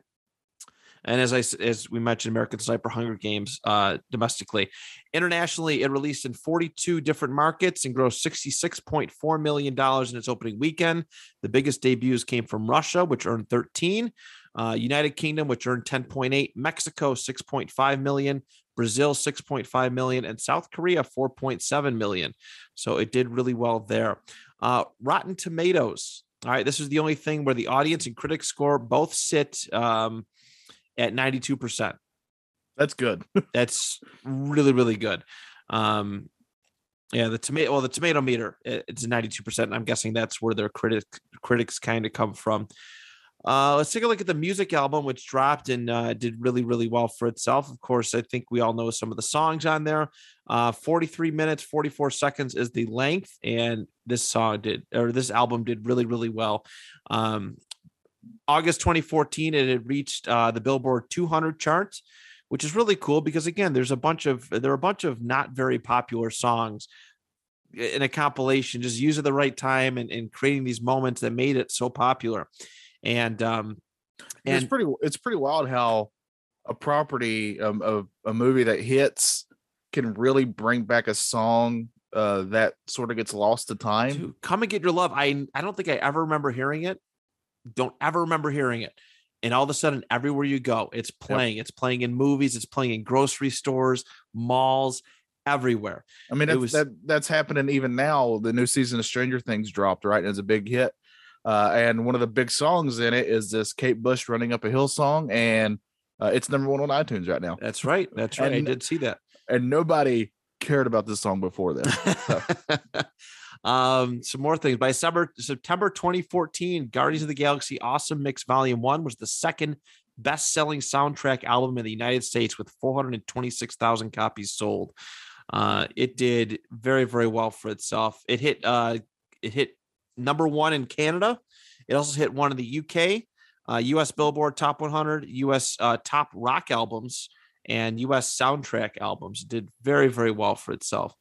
and as I as we mentioned, American Sniper Hunger Games uh, domestically, internationally, it released in 42 different markets and grossed 66.4 million dollars in its opening weekend. The biggest debuts came from Russia, which earned 13. Uh, United Kingdom, which earned 10.8, Mexico 6.5 million, Brazil 6.5 million, and South Korea 4.7 million. So it did really well there. Uh, Rotten Tomatoes. All right, this is the only thing where the audience and critics score both sit um, at 92%. That's good. That's really, really good. Um, yeah, the tomato, well, the tomato meter, it's 92%. I'm guessing that's where their critic, critics kind of come from. Uh, let's take a look at the music album, which dropped and uh, did really, really well for itself. Of course, I think we all know some of the songs on there. Uh, 43 minutes, 44 seconds is the length, and this song did, or this album did really, really well. Um, August 2014, it had reached uh, the Billboard 200 charts, which is really cool because again, there's a bunch of there are a bunch of not very popular songs in a compilation, just use at the right time and, and creating these moments that made it so popular. And um, and it's pretty it's pretty wild how a property um, of a movie that hits can really bring back a song uh, that sort of gets lost to time. Dude, come and get your love. I I don't think I ever remember hearing it don't ever remember hearing it. And all of a sudden, everywhere you go, it's playing. Yep. It's playing in movies. It's playing in grocery stores, malls, everywhere. I mean, that's, was, that that's happening even now. The new season of Stranger Things dropped, right? And it's a big hit. Uh, and one of the big songs in it is this Kate Bush running up a hill song, and uh, it's number one on iTunes right now. That's right. That's right. And, I did see that. And nobody cared about this song before then. So. Um, some more things. By September, September 2014, Guardians of the Galaxy Awesome Mix Volume 1 was the second best selling soundtrack album in the United States with 426,000 copies sold. Uh, it did very, very well for itself. It hit, uh, it hit number one in Canada. It also hit one in the UK, uh, US Billboard Top 100, US uh, Top Rock Albums, and US Soundtrack Albums. Did very, very well for itself.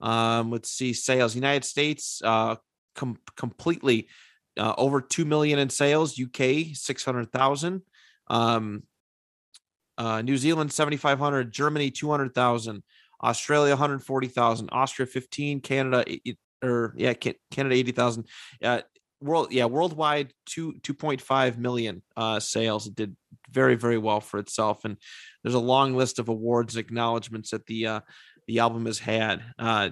Um, let's see sales. United States uh, com- completely uh, over two million in sales. UK six hundred thousand. Um, uh, New Zealand seventy five hundred. Germany two hundred thousand. Australia one hundred forty thousand. Austria fifteen. Canada or yeah, Canada eighty thousand. Uh, world yeah worldwide two 2.5 million uh sales it did very very well for itself and there's a long list of awards and acknowledgments at the uh the album has had. Uh,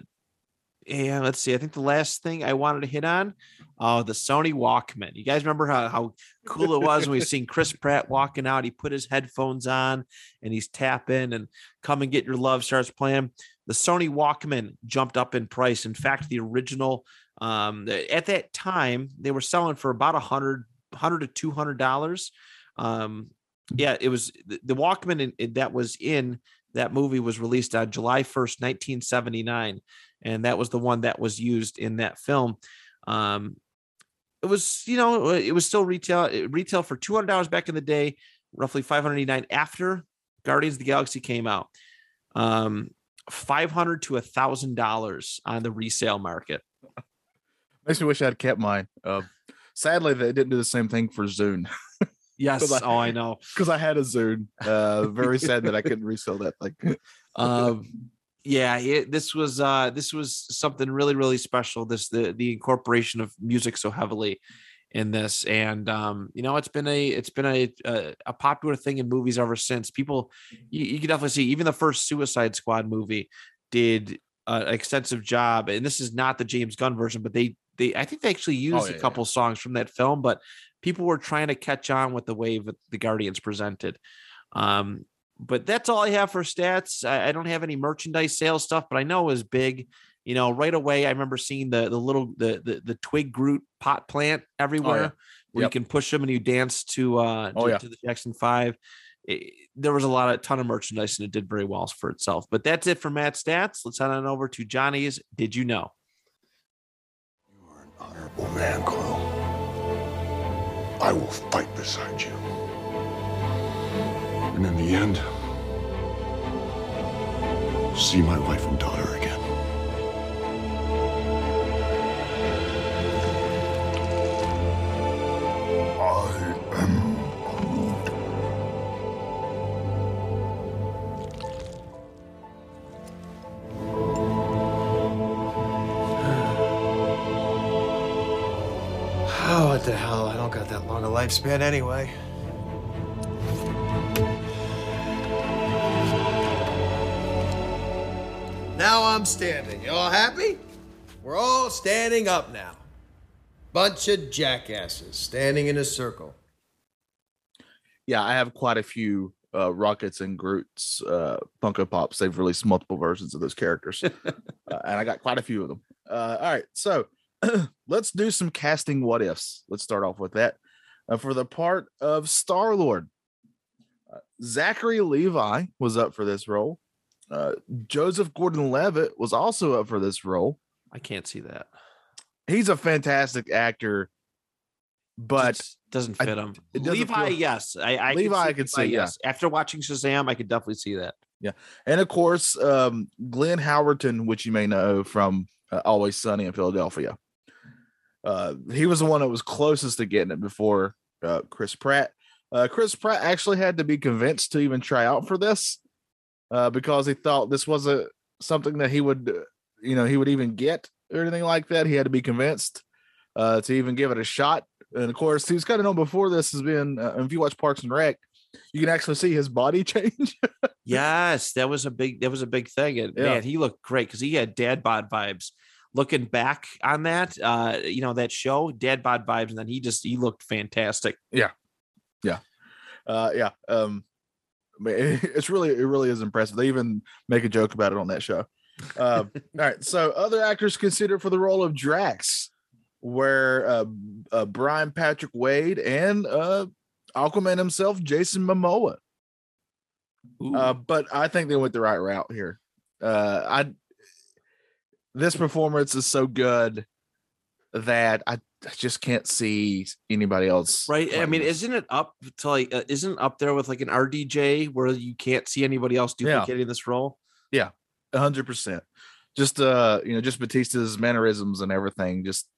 and let's see. I think the last thing I wanted to hit on, uh, the Sony Walkman. You guys remember how, how cool it was when we seen Chris Pratt walking out? He put his headphones on and he's tapping and "Come and Get Your Love" starts playing. The Sony Walkman jumped up in price. In fact, the original um, at that time they were selling for about a hundred, hundred to two hundred dollars. Um, yeah, it was the, the Walkman in, in- that was in that movie was released on July 1st, 1979. And that was the one that was used in that film. Um, it was, you know, it was still retail, retail for $200 back in the day, roughly 589 after Guardians of the Galaxy came out. Um, 500 to a thousand dollars on the resale market. Makes me wish I'd kept mine. Uh, sadly, they didn't do the same thing for Zune Yes. I- oh, I know. because I had a Zune. Uh, very sad that I couldn't resell that thing. um yeah it, this was uh this was something really really special this the the incorporation of music so heavily in this and um you know it's been a it's been a a, a popular thing in movies ever since people you, you can definitely see even the first suicide squad movie did uh, an extensive job and this is not the james gunn version but they they i think they actually used yeah, a yeah. couple songs from that film but people were trying to catch on with the way that the guardians presented um but that's all I have for stats. I, I don't have any merchandise sales stuff, but I know it was big. You know, right away I remember seeing the the little the the, the twig Groot pot plant everywhere where Yep. you can push them and you dance to uh Oh, to, yeah. to the Jackson Five. It- there was a lot of ton of merchandise and it did very well for itself. But that's it for Matt Stats. Let's head on over to Johnny's. Did you know? Honorable man, Quill. I will fight beside you. And in the end, see my wife and daughter again. Oh, what the hell? I don't got that long a lifespan anyway. Now I'm standing. You all happy? We're all standing up now. Bunch of jackasses standing in a circle. Yeah, I have quite a few uh, Rockets and Groot's uh, Funko Pops. They've released multiple versions of those characters, uh, and I got quite a few of them. Uh, all right, so let's do some casting what ifs. Let's start off with that. Uh, for the part of Star Lord, uh, Zachary Levi was up for this role. Uh, Joseph Gordon-Levitt was also up for this role. I can't see that. He's a fantastic actor, but Just doesn't I- fit him. it doesn't Levi, feel- yes. I, I Levi, I could could Levi, see, yeah. yes. After watching Shazam, I could definitely see that. Yeah. And of course, um, Glenn Howerton, which you may know from uh, Always Sunny in Philadelphia. Uh, he was the one that was closest to getting it before uh, Chris Pratt. Uh, Chris Pratt actually had to be convinced to even try out for this uh, because he thought this wasn't something that he would, you know, he would even get or anything like that. He had to be convinced uh, to even give it a shot. And of course, he was kind of known before this has been. Uh, if you watch Parks and Rec, you can actually see his body change. Yes, that was a big that was a big thing. And Yeah. man, he looked great because he had dad bod vibes. Looking back on that, uh, you know, that show, dad bod vibes, and then he just he looked fantastic. Yeah. Yeah. Uh yeah um it's really it really is impressive they even make a joke about it on that show uh, all right so other actors considered for the role of drax were uh, uh brian patrick wade and uh aquaman himself jason momoa uh but i think they went the right route here uh i this performance is so good that i, I just can't see anybody else right. I mean, this. isn't it up to like uh, isn't up there with like an RDJ where you can't see anybody else Yeah. duplicating this role? Yeah. A hundred percent. Just uh, you know, just Batista's mannerisms and everything. Just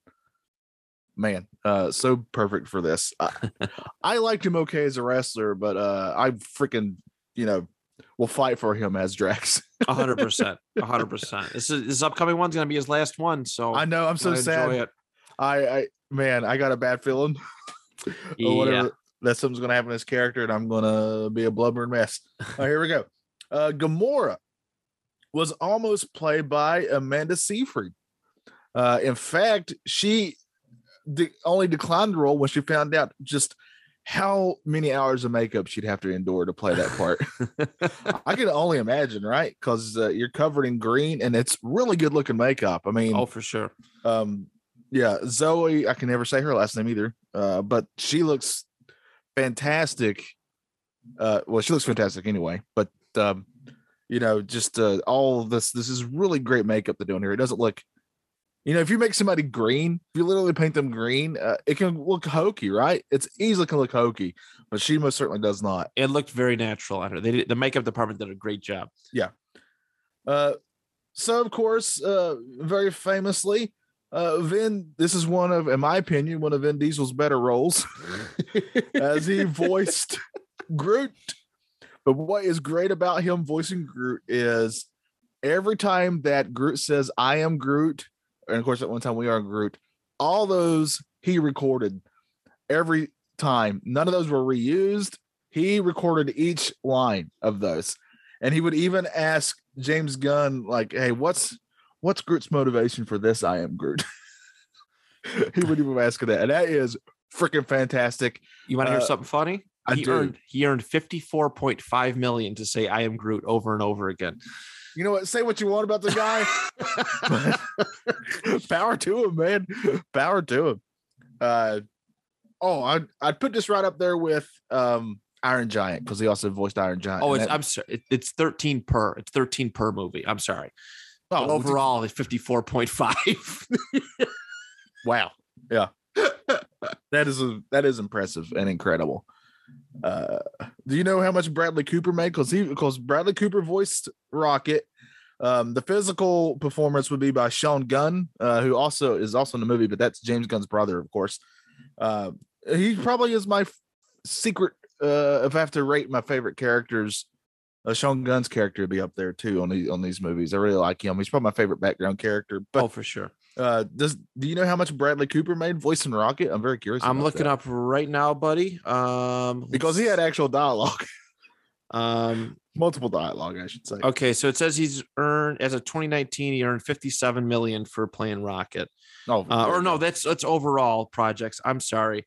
man, uh, so perfect for this. I, I liked him okay as a wrestler, but uh, I freaking you know will fight for him as Drax. Hundred percent, hundred percent. This is this upcoming one's gonna be his last one, so I know. I'm so sad. it. I, I man, I got a bad feeling. or Yeah. whatever that something's gonna happen to this character, and I'm gonna be a blubbering mess. Right, here we go. Uh, Gamora was almost played by Amanda Seyfried. Uh, in fact, she de- only declined the role when she found out just how many hours of makeup she'd have to endure to play that part. I can only imagine, right? Because uh, you're covered in green and it's really good looking makeup. I mean, oh, for sure. um, yeah, Zoe, I can never say her last name either, uh, but she looks fantastic. Uh, well, she looks fantastic anyway, but um, you know, just uh, all of this, this is really great makeup they're doing here. It doesn't look, you know, if you make somebody green, if you literally paint them green, uh, it can look hokey, right? It's easily can look hokey, but she most certainly does not. It looked very natural on her. They did, the makeup department did a great job. Yeah. Uh, so of course, uh, very famously, uh, Vin. This is one of, in my opinion, one of Vin Diesel's better roles, as he voiced Groot. But what is great about him voicing Groot is every time that Groot says, "I am Groot," and of course, at one time we are Groot. All those he recorded every time. None of those were reused. He recorded each line of those, and he would even ask James Gunn, like, "Hey, what's what's Groot's motivation for this? I am Groot." he would even ask that, and that is freaking fantastic. You want to hear Uh, something funny? I he do. earned he earned 54.5 million to say I am Groot over and over again. You know what? Say what you want about the guy. power to him, man. Power to him. Uh, oh, I'd, I'd put this right up there with um, Iron Giant because he also voiced Iron Giant. Oh, it's that- I'm sorry. It, it's 13 per. It's 13 per movie. I'm sorry. oh, But overall, it's 54.5. wow. Yeah. that is a, that is impressive and incredible. Uh, do you know how much Bradley Cooper made? Because he because Bradley Cooper voiced Rocket. Um, the physical performance would be by Sean Gunn, uh, who also is also in the movie, but that's James Gunn's brother, of course. Uh, he probably is my f- secret. Uh, if I have to rate my favorite characters, uh, Sean Gunn's character would be up there too on these on these movies. I really like him. He's probably my favorite background character. But oh, for sure. Uh, does do you know how much Bradley Cooper made voicing Rocket? I'm very curious. I'm looking that. up right now, buddy. Um, because he had actual dialogue, um. multiple dialogue, I should say. Okay, so it says he's earned as of 2019, he earned 57 million for playing Rocket. Oh, Uh, or no, that's that's overall projects. I'm sorry,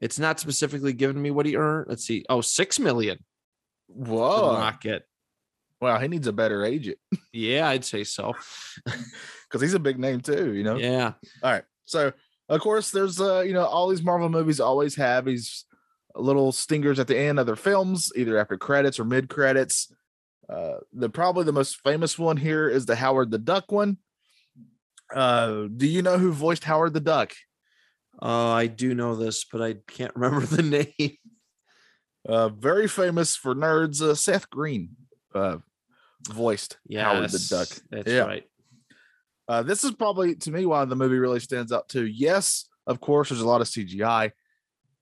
it's not specifically giving me what he earned. Let's see. Oh, six million whoa, Rocket. wow, he needs a better agent Yeah, I'd say so. because he's a big name too. You know. Yeah. All right, so of course, there's uh, you know, all these Marvel movies always have these little stingers at the end of their films, either after credits or mid credits. Uh, the probably the most famous one here is the Howard the Duck one. Uh, do you know who voiced Howard the Duck? Uh, I do know this, but I can't remember the name. uh, very famous for nerds, uh, Seth Green uh, voiced Howard the Duck. That's Yeah. right. Uh, this is probably to me why the movie really stands out too. Yes, of course, there's a lot of CGI,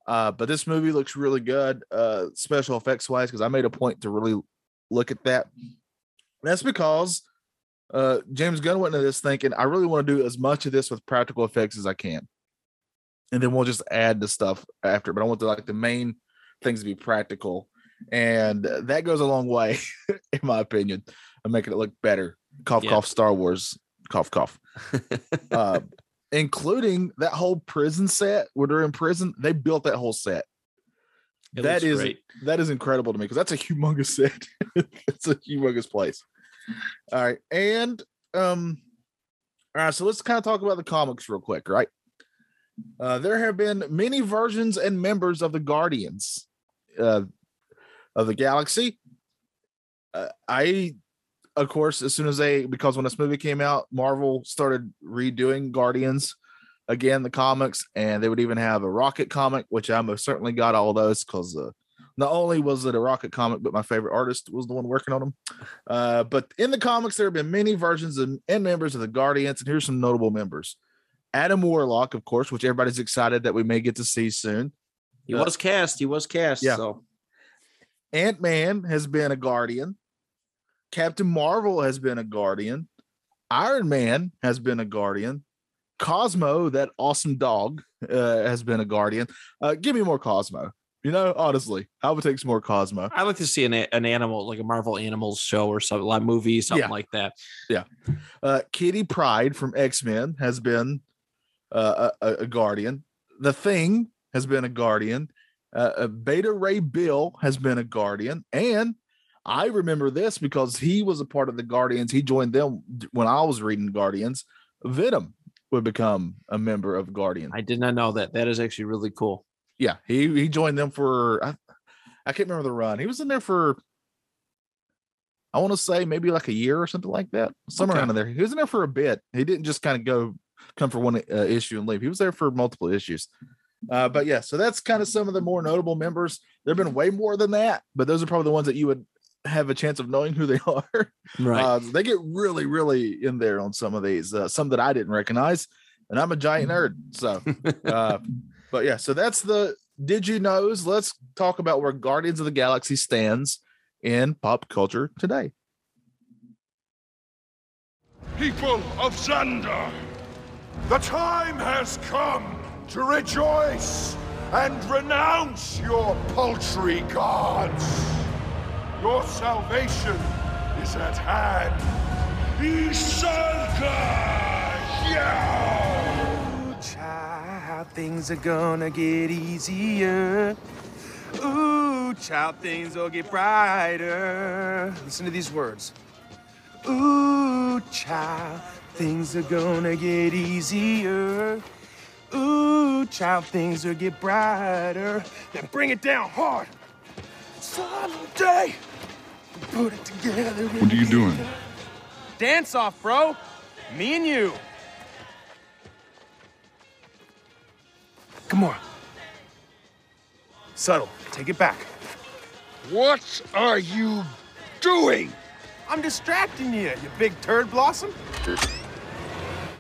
uh, but this movie looks really good, uh, special effects wise, because I made a point to really look at that. That's because uh, James Gunn went into this thinking, I really want to do as much of this with practical effects as I can, and then we'll just add the stuff after. But I want the like the main things to be practical, and that goes a long way, in my opinion, of making it look better. Cough, Yeah. cough, Star Wars, cough, cough uh, including that whole prison set where they're in prison. They built that whole set. It That is great. that is incredible to me because that's a humongous set. it's a humongous place. All right, and um, all right. So let's kind of talk about the comics real quick, right? Uh, there have been many versions and members of the Guardians uh, of the Galaxy. Uh, I of course, as soon as they because when this movie came out, Marvel started redoing Guardians again, the comics, and they would even have a Rocket comic, which I most certainly got all those because uh, not only was it a Rocket comic, but my favorite artist was the one working on them. Uh, but in the comics, there have been many versions and, and members of the Guardians, and here's some notable members. Adam Warlock, of course, which everybody's excited that we may get to see soon. He Uh, was cast. He was cast. yeah. So Ant Man has been a Guardian. Captain Marvel has been a Guardian. Iron Man has been a Guardian. Cosmo, that awesome dog, uh, has been a Guardian. Uh, give me more Cosmo. You know, honestly, I would take some more Cosmo. I like to see an, an animal like a Marvel Animals show or something like movie, something Yeah. like that. Yeah. Uh, Kitty Pryde from X Men has been uh, a, a guardian. The Thing has been a guardian. Uh, uh, Beta Ray Bill has been a guardian, and I remember this because he was a part of the Guardians. He joined them when I was reading Guardians. Venom would become a member of Guardian. I did not know that. That is actually really cool. yeah, he he joined them for I, I can't remember the run. He was in there for I want to say maybe like a year or something like that, somewhere Okay. around in there. He was in there for a bit. He didn't just kind of go come for one uh, issue and leave. He was there for multiple issues. Uh, but yeah, so that's kind of some of the more notable members. There've been way more than that, but those are probably the ones that you would have a chance of knowing who they are. Right. Uh, they get really, really in there on some of these, uh, some that I didn't recognize, and I'm a giant nerd. So, uh, but yeah, so that's the did you knows. Let's talk about where Guardians of the Galaxy stands in pop culture today. People of Xandar, the time has come to rejoice and renounce your paltry gods. Your salvation is at hand. Isalka! Yeah! Child, things are gonna get easier. Ooh, child, things will get brighter. Listen to these words. Ooh, child, things are gonna get easier. Ooh, child, things will get brighter. Now bring it down hard. Someday, put it together. What are you doing? Dance off, bro. Me and you. Come on. Subtle. Take it back. What are you doing? I'm distracting you, you big turd blossom.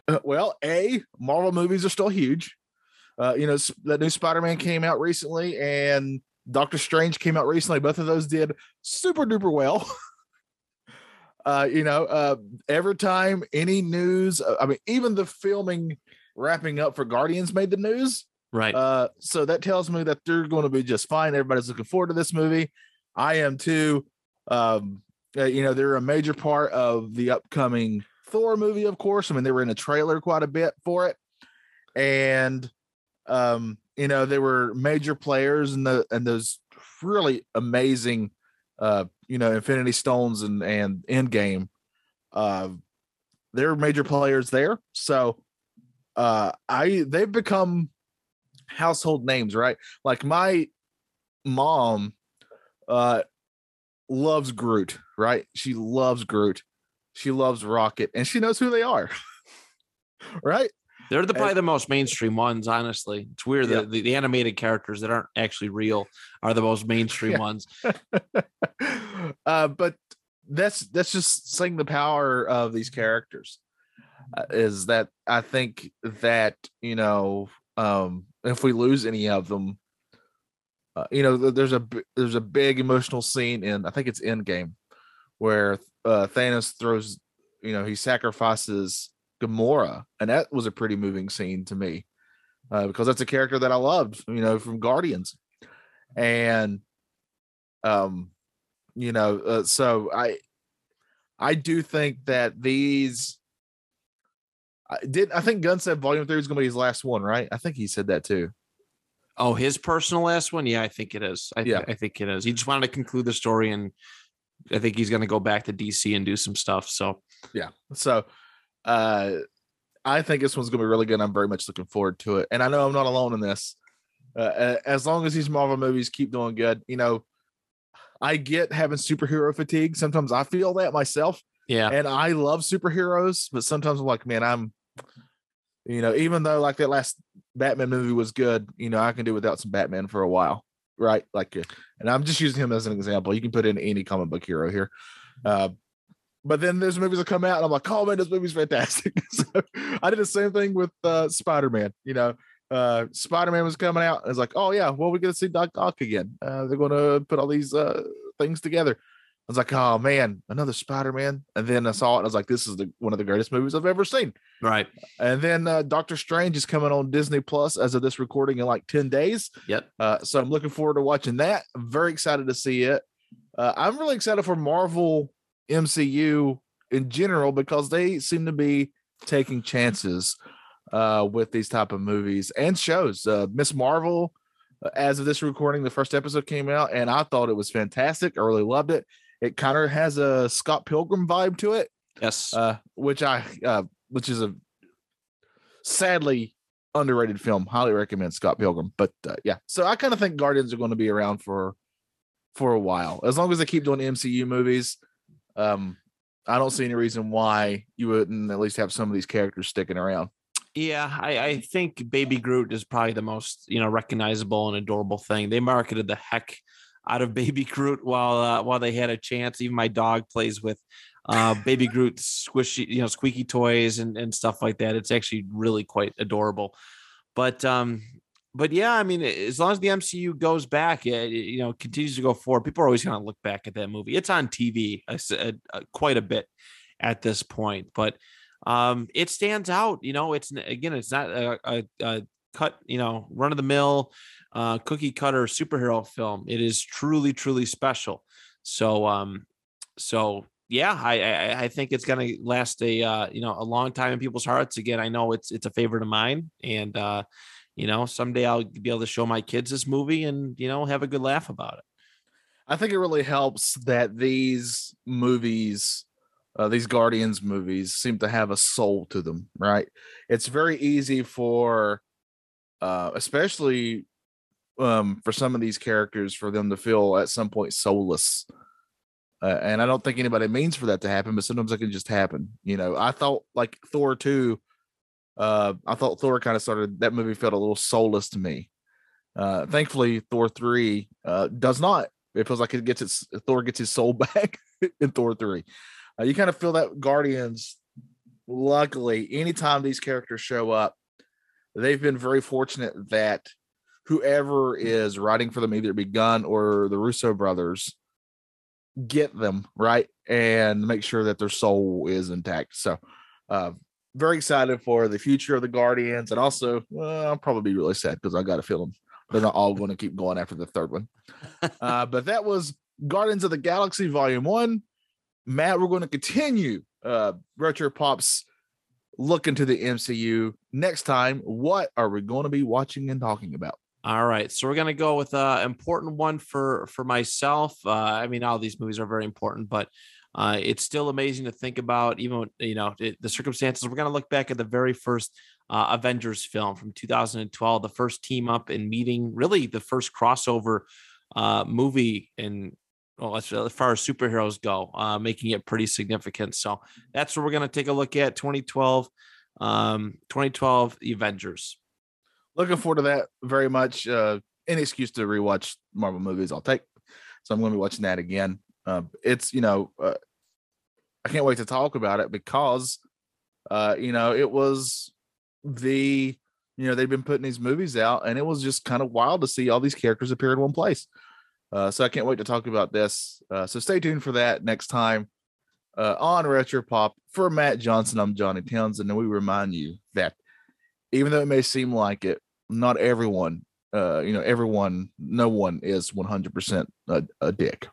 Uh, well, a Marvel movies are still huge. Uh, you know, s- that new Spider-Man came out recently, and Doctor Strange came out recently. Both of those did super duper well. uh, you know, uh, every time any news, uh, I mean, even the filming wrapping up for Guardians made the news. right. Uh, so that tells me that they're going to be just fine. Everybody's looking forward to this movie. I am too. Um, uh, you know, they're a major part of the upcoming Thor movie, of course. I mean, they were in a trailer quite a bit for it, and um, you know, they were major players in the and those really amazing, uh, you know, Infinity Stones and and Endgame. Uh, they're major players there. So, uh, I they've become household names, right? Like my mom uh loves Groot, right? She loves Groot. She loves Rocket and she knows who they are. right? They're the probably the most mainstream ones, honestly. It's weird Yeah. that the, the animated characters that aren't actually real are the most mainstream Yeah. ones. uh but that's that's just saying the power of these characters uh, is that I think that you know um if we lose any of them uh, you know there's a there's a big emotional scene in I think it's Endgame where uh Thanos throws you know he sacrifices Gamora and that was a pretty moving scene to me uh, because that's a character that I loved you know from Guardians and um you know uh, so i i do think that these I did I think Gunn said volume three is gonna be his last one, right? I think he said that too. Oh, his personal last one? Yeah, I think it is. I, Yeah. I think it is. He just wanted to conclude the story, and I think he's going to go back to DC and do some stuff. So Yeah. So uh I think this one's gonna be really good. I'm very much looking forward to it. And I know I'm not alone in this. Uh, as long as these Marvel movies keep doing good, you know, I get having superhero fatigue. Sometimes I feel that myself. yeah, and I love superheroes, but sometimes I'm like, man, I'm, you know, even though like that last Batman movie was good, you know, I can do without some Batman for a while, right? Like, uh, and I'm just using him as an example. You can put in any comic book hero here, uh, but then there's movies that come out, and I'm like, oh man, this movie's fantastic. so I did the same thing with uh, Spider Man. You know, uh, Spider Man was coming out, and it's like, oh yeah, well, we're gonna see Doc Ock again. Uh, they're gonna put all these uh, things together. I was like, oh man, another Spider Man. And then I saw it and I was like, this is the one of the greatest movies I've ever seen. Right. And then uh, Doctor Strange is coming on Disney Plus as of this recording in like 10 days. Yep. Uh, so I'm looking forward to watching that. I'm very excited to see it. Uh, I'm really excited for Marvel MCU in general because they seem to be taking chances uh, with these type of movies and shows. Uh, Miss Marvel, uh, as of this recording, the first episode came out, and I thought it was fantastic. I really loved it. It kind of has a Scott Pilgrim vibe to it. Yes. Uh, which I, uh, which is a sadly underrated film. Highly recommend Scott Pilgrim. But uh, yeah, so I kind of think Guardians are going to be around for for a while as long as they keep doing MCU movies. Um, I don't see any reason why you wouldn't at least have some of these characters sticking around. Yeah, I, I think Baby Groot is probably the most you know recognizable and adorable thing. They marketed the heck out of Baby Groot while uh, while they had a chance. Even my dog plays with uh, Baby Groot squishy, you know, squeaky toys and and stuff like that. It's actually really quite adorable. But um, but yeah, I mean, as long as the MCU goes back, it, you know, continues to go forward, people are always going to look back at that movie. It's on TV a, a, quite a bit at this point, but um, it stands out. You know, it's again, it's not a, a cut, you know, run of the mill uh, cookie cutter superhero film. It is truly, truly special. So, um, so yeah, I, I, I think it's gonna last a uh, you know a long time in people's hearts. Again, I know it's it's a favorite of mine, and uh, you know someday I'll be able to show my kids this movie and you know have a good laugh about it. I think it really helps that these movies, uh, these Guardians movies, seem to have a soul to them. Right? It's very easy for, uh, especially um, for some of these characters, for them to feel at some point soulless. Uh, and I don't think anybody means for that to happen, but sometimes it can just happen. You know, I thought like Thor 2, uh, I thought Thor kind of started that movie felt a little soulless to me. Uh, thankfully, Thor 3 uh, does not. It feels like it gets its Thor gets his soul back in Thor 3. Uh, you kind of feel that Guardians, luckily, anytime these characters show up, they've been very fortunate that whoever is writing for them, either be Gunn or the Russo brothers, get them right and make sure that their soul is intact. So, uh, very excited for the future of the Guardians, and also well, I'll probably be really sad because I got a feeling they're not all going to keep going after the third one. Uh, but that was Guardians of the Galaxy Volume One. Matt, we're going to continue uh, Retro Pops look into the MCU next time. What are we going to be watching and talking about? All right, so we're gonna go with an important one for for myself. Uh, I mean, all these movies are very important, but uh, it's still amazing to think about, even you know it, the circumstances. We're gonna look back at the very first uh, Avengers film from 2012, the first team up and meeting, really the first crossover uh, movie in well, as, far as superheroes go, uh, making it pretty significant. So that's what we're gonna take a look at 2012, um, 2012 Avengers looking forward to that very much. Uh, any excuse to rewatch Marvel movies, I'll take. So I'm going to be watching that again. Uh, it's you know, uh, I can't wait to talk about it because, uh, you know, it was the you know they've been putting these movies out, and it was just kind of wild to see all these characters appear in one place. Uh, so I can't wait to talk about this. Uh, so stay tuned for that next time uh, on Retro Pop. For Matt Johnson, I'm Johnny Townsend, and we remind you that even though it may seem like it, not everyone, uh, you know, everyone, no one is 100% a, a dick.